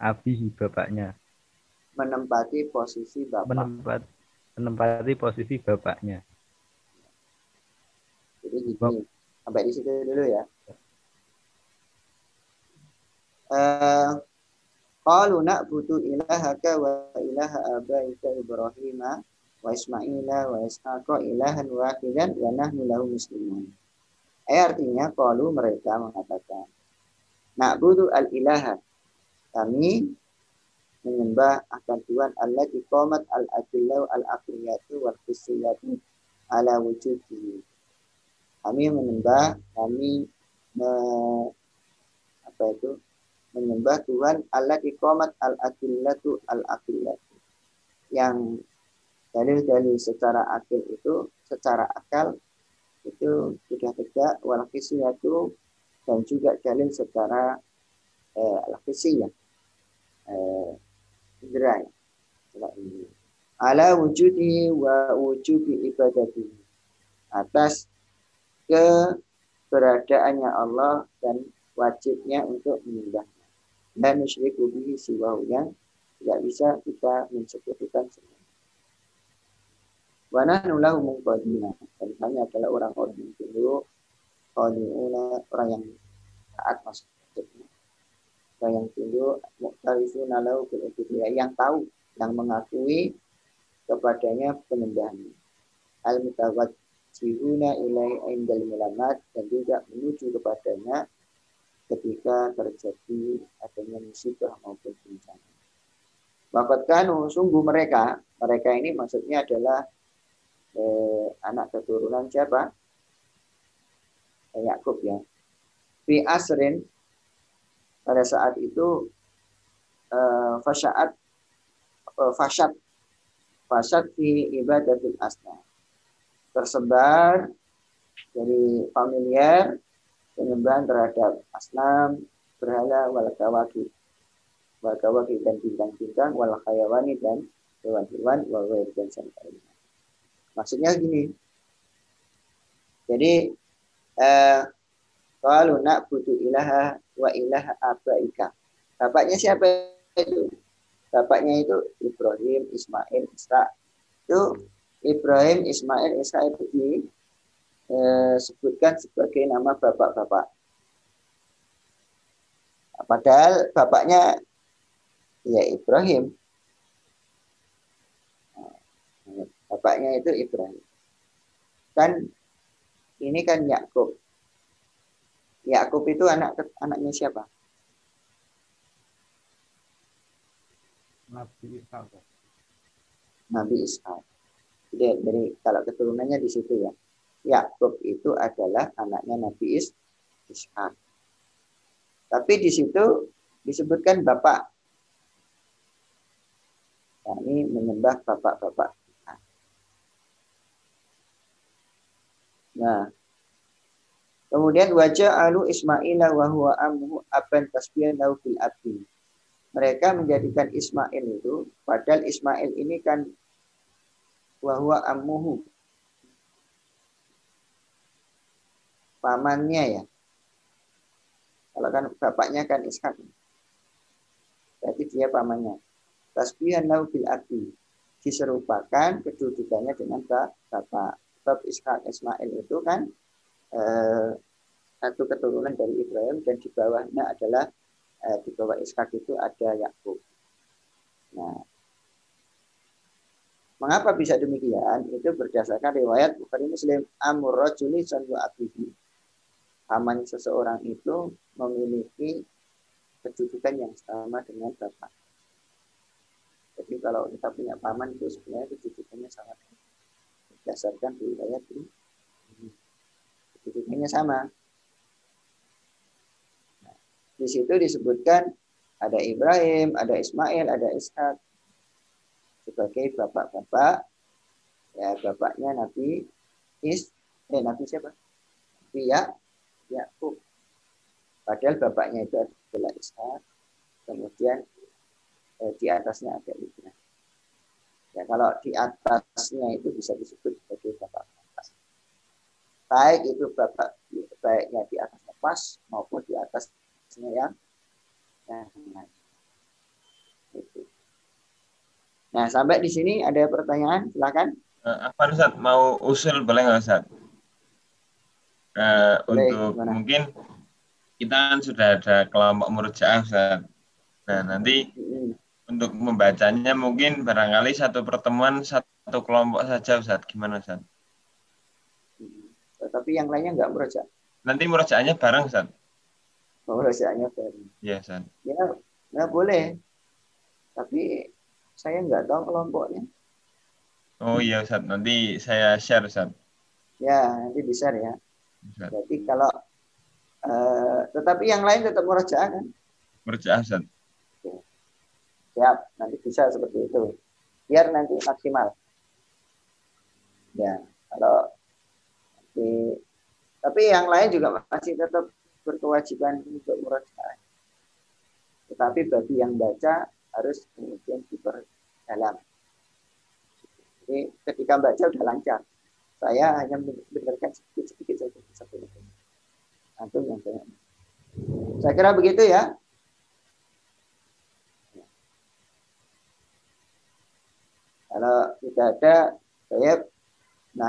abihi bapaknya menempati posisi bapak. menempat menempati posisi bapaknya Jadi gini, sampai di situ dulu ya. Eh, Qalu na'budu ilahaka wa ilaha abaika Ibrahim wa Ismaila wa Ishaqa ilahan wahidan wa nahnu lahu muslimun. Eh, artinya qalu mereka mengatakan na'budu al-ilaha. Kami menyembah akan Tuhan Allah di qomat al-adillau al-aqliyatu wal khisiyatu ala wujudihi. Kami menyembah kami me- apa itu menyembah Tuhan Allah ikomat al adillatu al aqillatu yang dalil-dalil secara akil itu secara akal itu sudah tegak wal itu dan juga dalil secara eh. Eh, indera indera. Ala wujudi wa wujubi ibadati. Atas keberadaannya Allah dan wajibnya untuk menyembahnya. Dan nusyriku bihi siwahu yang tidak bisa kita mensekutukan semua. Wa nahnu lahu munqadina. Dan kami adalah orang-orang yang tunduk, qadiuna, orang yang taat maksudnya. Orang yang tunduk, muqtarifuna lahu bil yang tahu, yang mengakui kepadanya penyembahan. Al mutawajjihuna ilai indal mulamat dan juga menuju kepadanya ketika terjadi adanya musibah maupun bencana. Bakat kanu sungguh mereka, mereka ini maksudnya adalah eh, anak keturunan siapa? Eh, Yakub ya. Fi asrin pada saat itu eh, fasyaat eh, fasyat fasyat fi ibadatul asna tersebar dari familiar penyembahan terhadap asnam berhala wal kawaki wal kawaki dan bintang-bintang wal khayawani dan hewan-hewan wal dan lainnya Maksudnya gini. Jadi eh, kalau nak butuh ilaha wa ilaha abaika. Bapaknya siapa itu? Bapaknya itu Ibrahim, Ismail, Isra. Itu Ibrahim, Ismail, Isra itu eh, sebagai nama bapak-bapak. Padahal bapaknya ya Ibrahim. Bapaknya itu Ibrahim. Kan ini kan Yakub. Yakub itu anak anaknya siapa? Nabi Ishak. Nabi Ishak. Jadi, dari kalau keturunannya di situ ya. Yakub itu adalah anaknya Nabi Ishak. Tapi di situ disebutkan bapak. Ini menyembah bapak-bapak Nah, kemudian wajah alu Ismail wa huwa amhu aban tasbihan lahu fil abdi. Mereka menjadikan Ismail itu, padahal Ismail ini kan wahwa ammuhu. Pamannya ya. Kalau kan bapaknya kan Ishak. Berarti dia pamannya. Tasbihan lahu fil abdi. Diserupakan kedudukannya dengan bapak sebab Ishak Ismail itu kan eh, satu keturunan dari Ibrahim dan di bawahnya adalah eh, di bawah Ishak itu ada Yakub. Nah, mengapa bisa demikian? Itu berdasarkan riwayat Bukhari Muslim Amur Rajuli Sandu Abihi. Paman seseorang itu memiliki kedudukan yang sama dengan bapak. Jadi kalau kita punya paman itu sebenarnya kedudukannya sangat berdasarkan riwayat ini. Kedudukannya sama. Nah, di situ disebutkan ada Ibrahim, ada Ismail, ada Ishak sebagai bapak-bapak. Ya, bapaknya Nabi Is, eh Nabi siapa? Nabi ya, Yakub. Padahal bapaknya itu adalah Ishak. Kemudian eh, di atasnya ada Ibrahim. Ya, kalau di atasnya itu bisa disebut sebagai bapak pas. Baik itu bapak baiknya di atas pas maupun di atasnya yang yang Itu. Nah, sampai di sini ada pertanyaan, silakan. Apa Ustaz mau usul boleh nggak Ustaz? Uh, untuk gimana? mungkin kita kan sudah ada kelompok murjaah Ustaz. Nah, nanti hmm untuk membacanya mungkin barangkali satu pertemuan satu kelompok saja Ustaz. Gimana Ustaz? Tapi yang lainnya enggak merujak. Nanti merujaknya bareng Ustaz. Oh, merujaknya bareng. Iya Ustaz. Ya, ya boleh. Tapi saya enggak tahu kelompoknya. Oh iya Ustaz, nanti saya share Ustaz. Ya, nanti bisa ya. Jadi kalau uh, tetapi yang lain tetap merujak kan? Merujak Ustaz siap nanti bisa seperti itu biar nanti maksimal ya kalau nanti tapi yang lain juga masih tetap berkewajiban untuk murajaah. Tetapi bagi yang baca harus kemudian diperdalam. Jadi ketika baca udah lancar. Saya hanya mendengarkan sedikit-sedikit saja. Antum yang banyak. Saya kira begitu ya. Kalau tidak ada, saya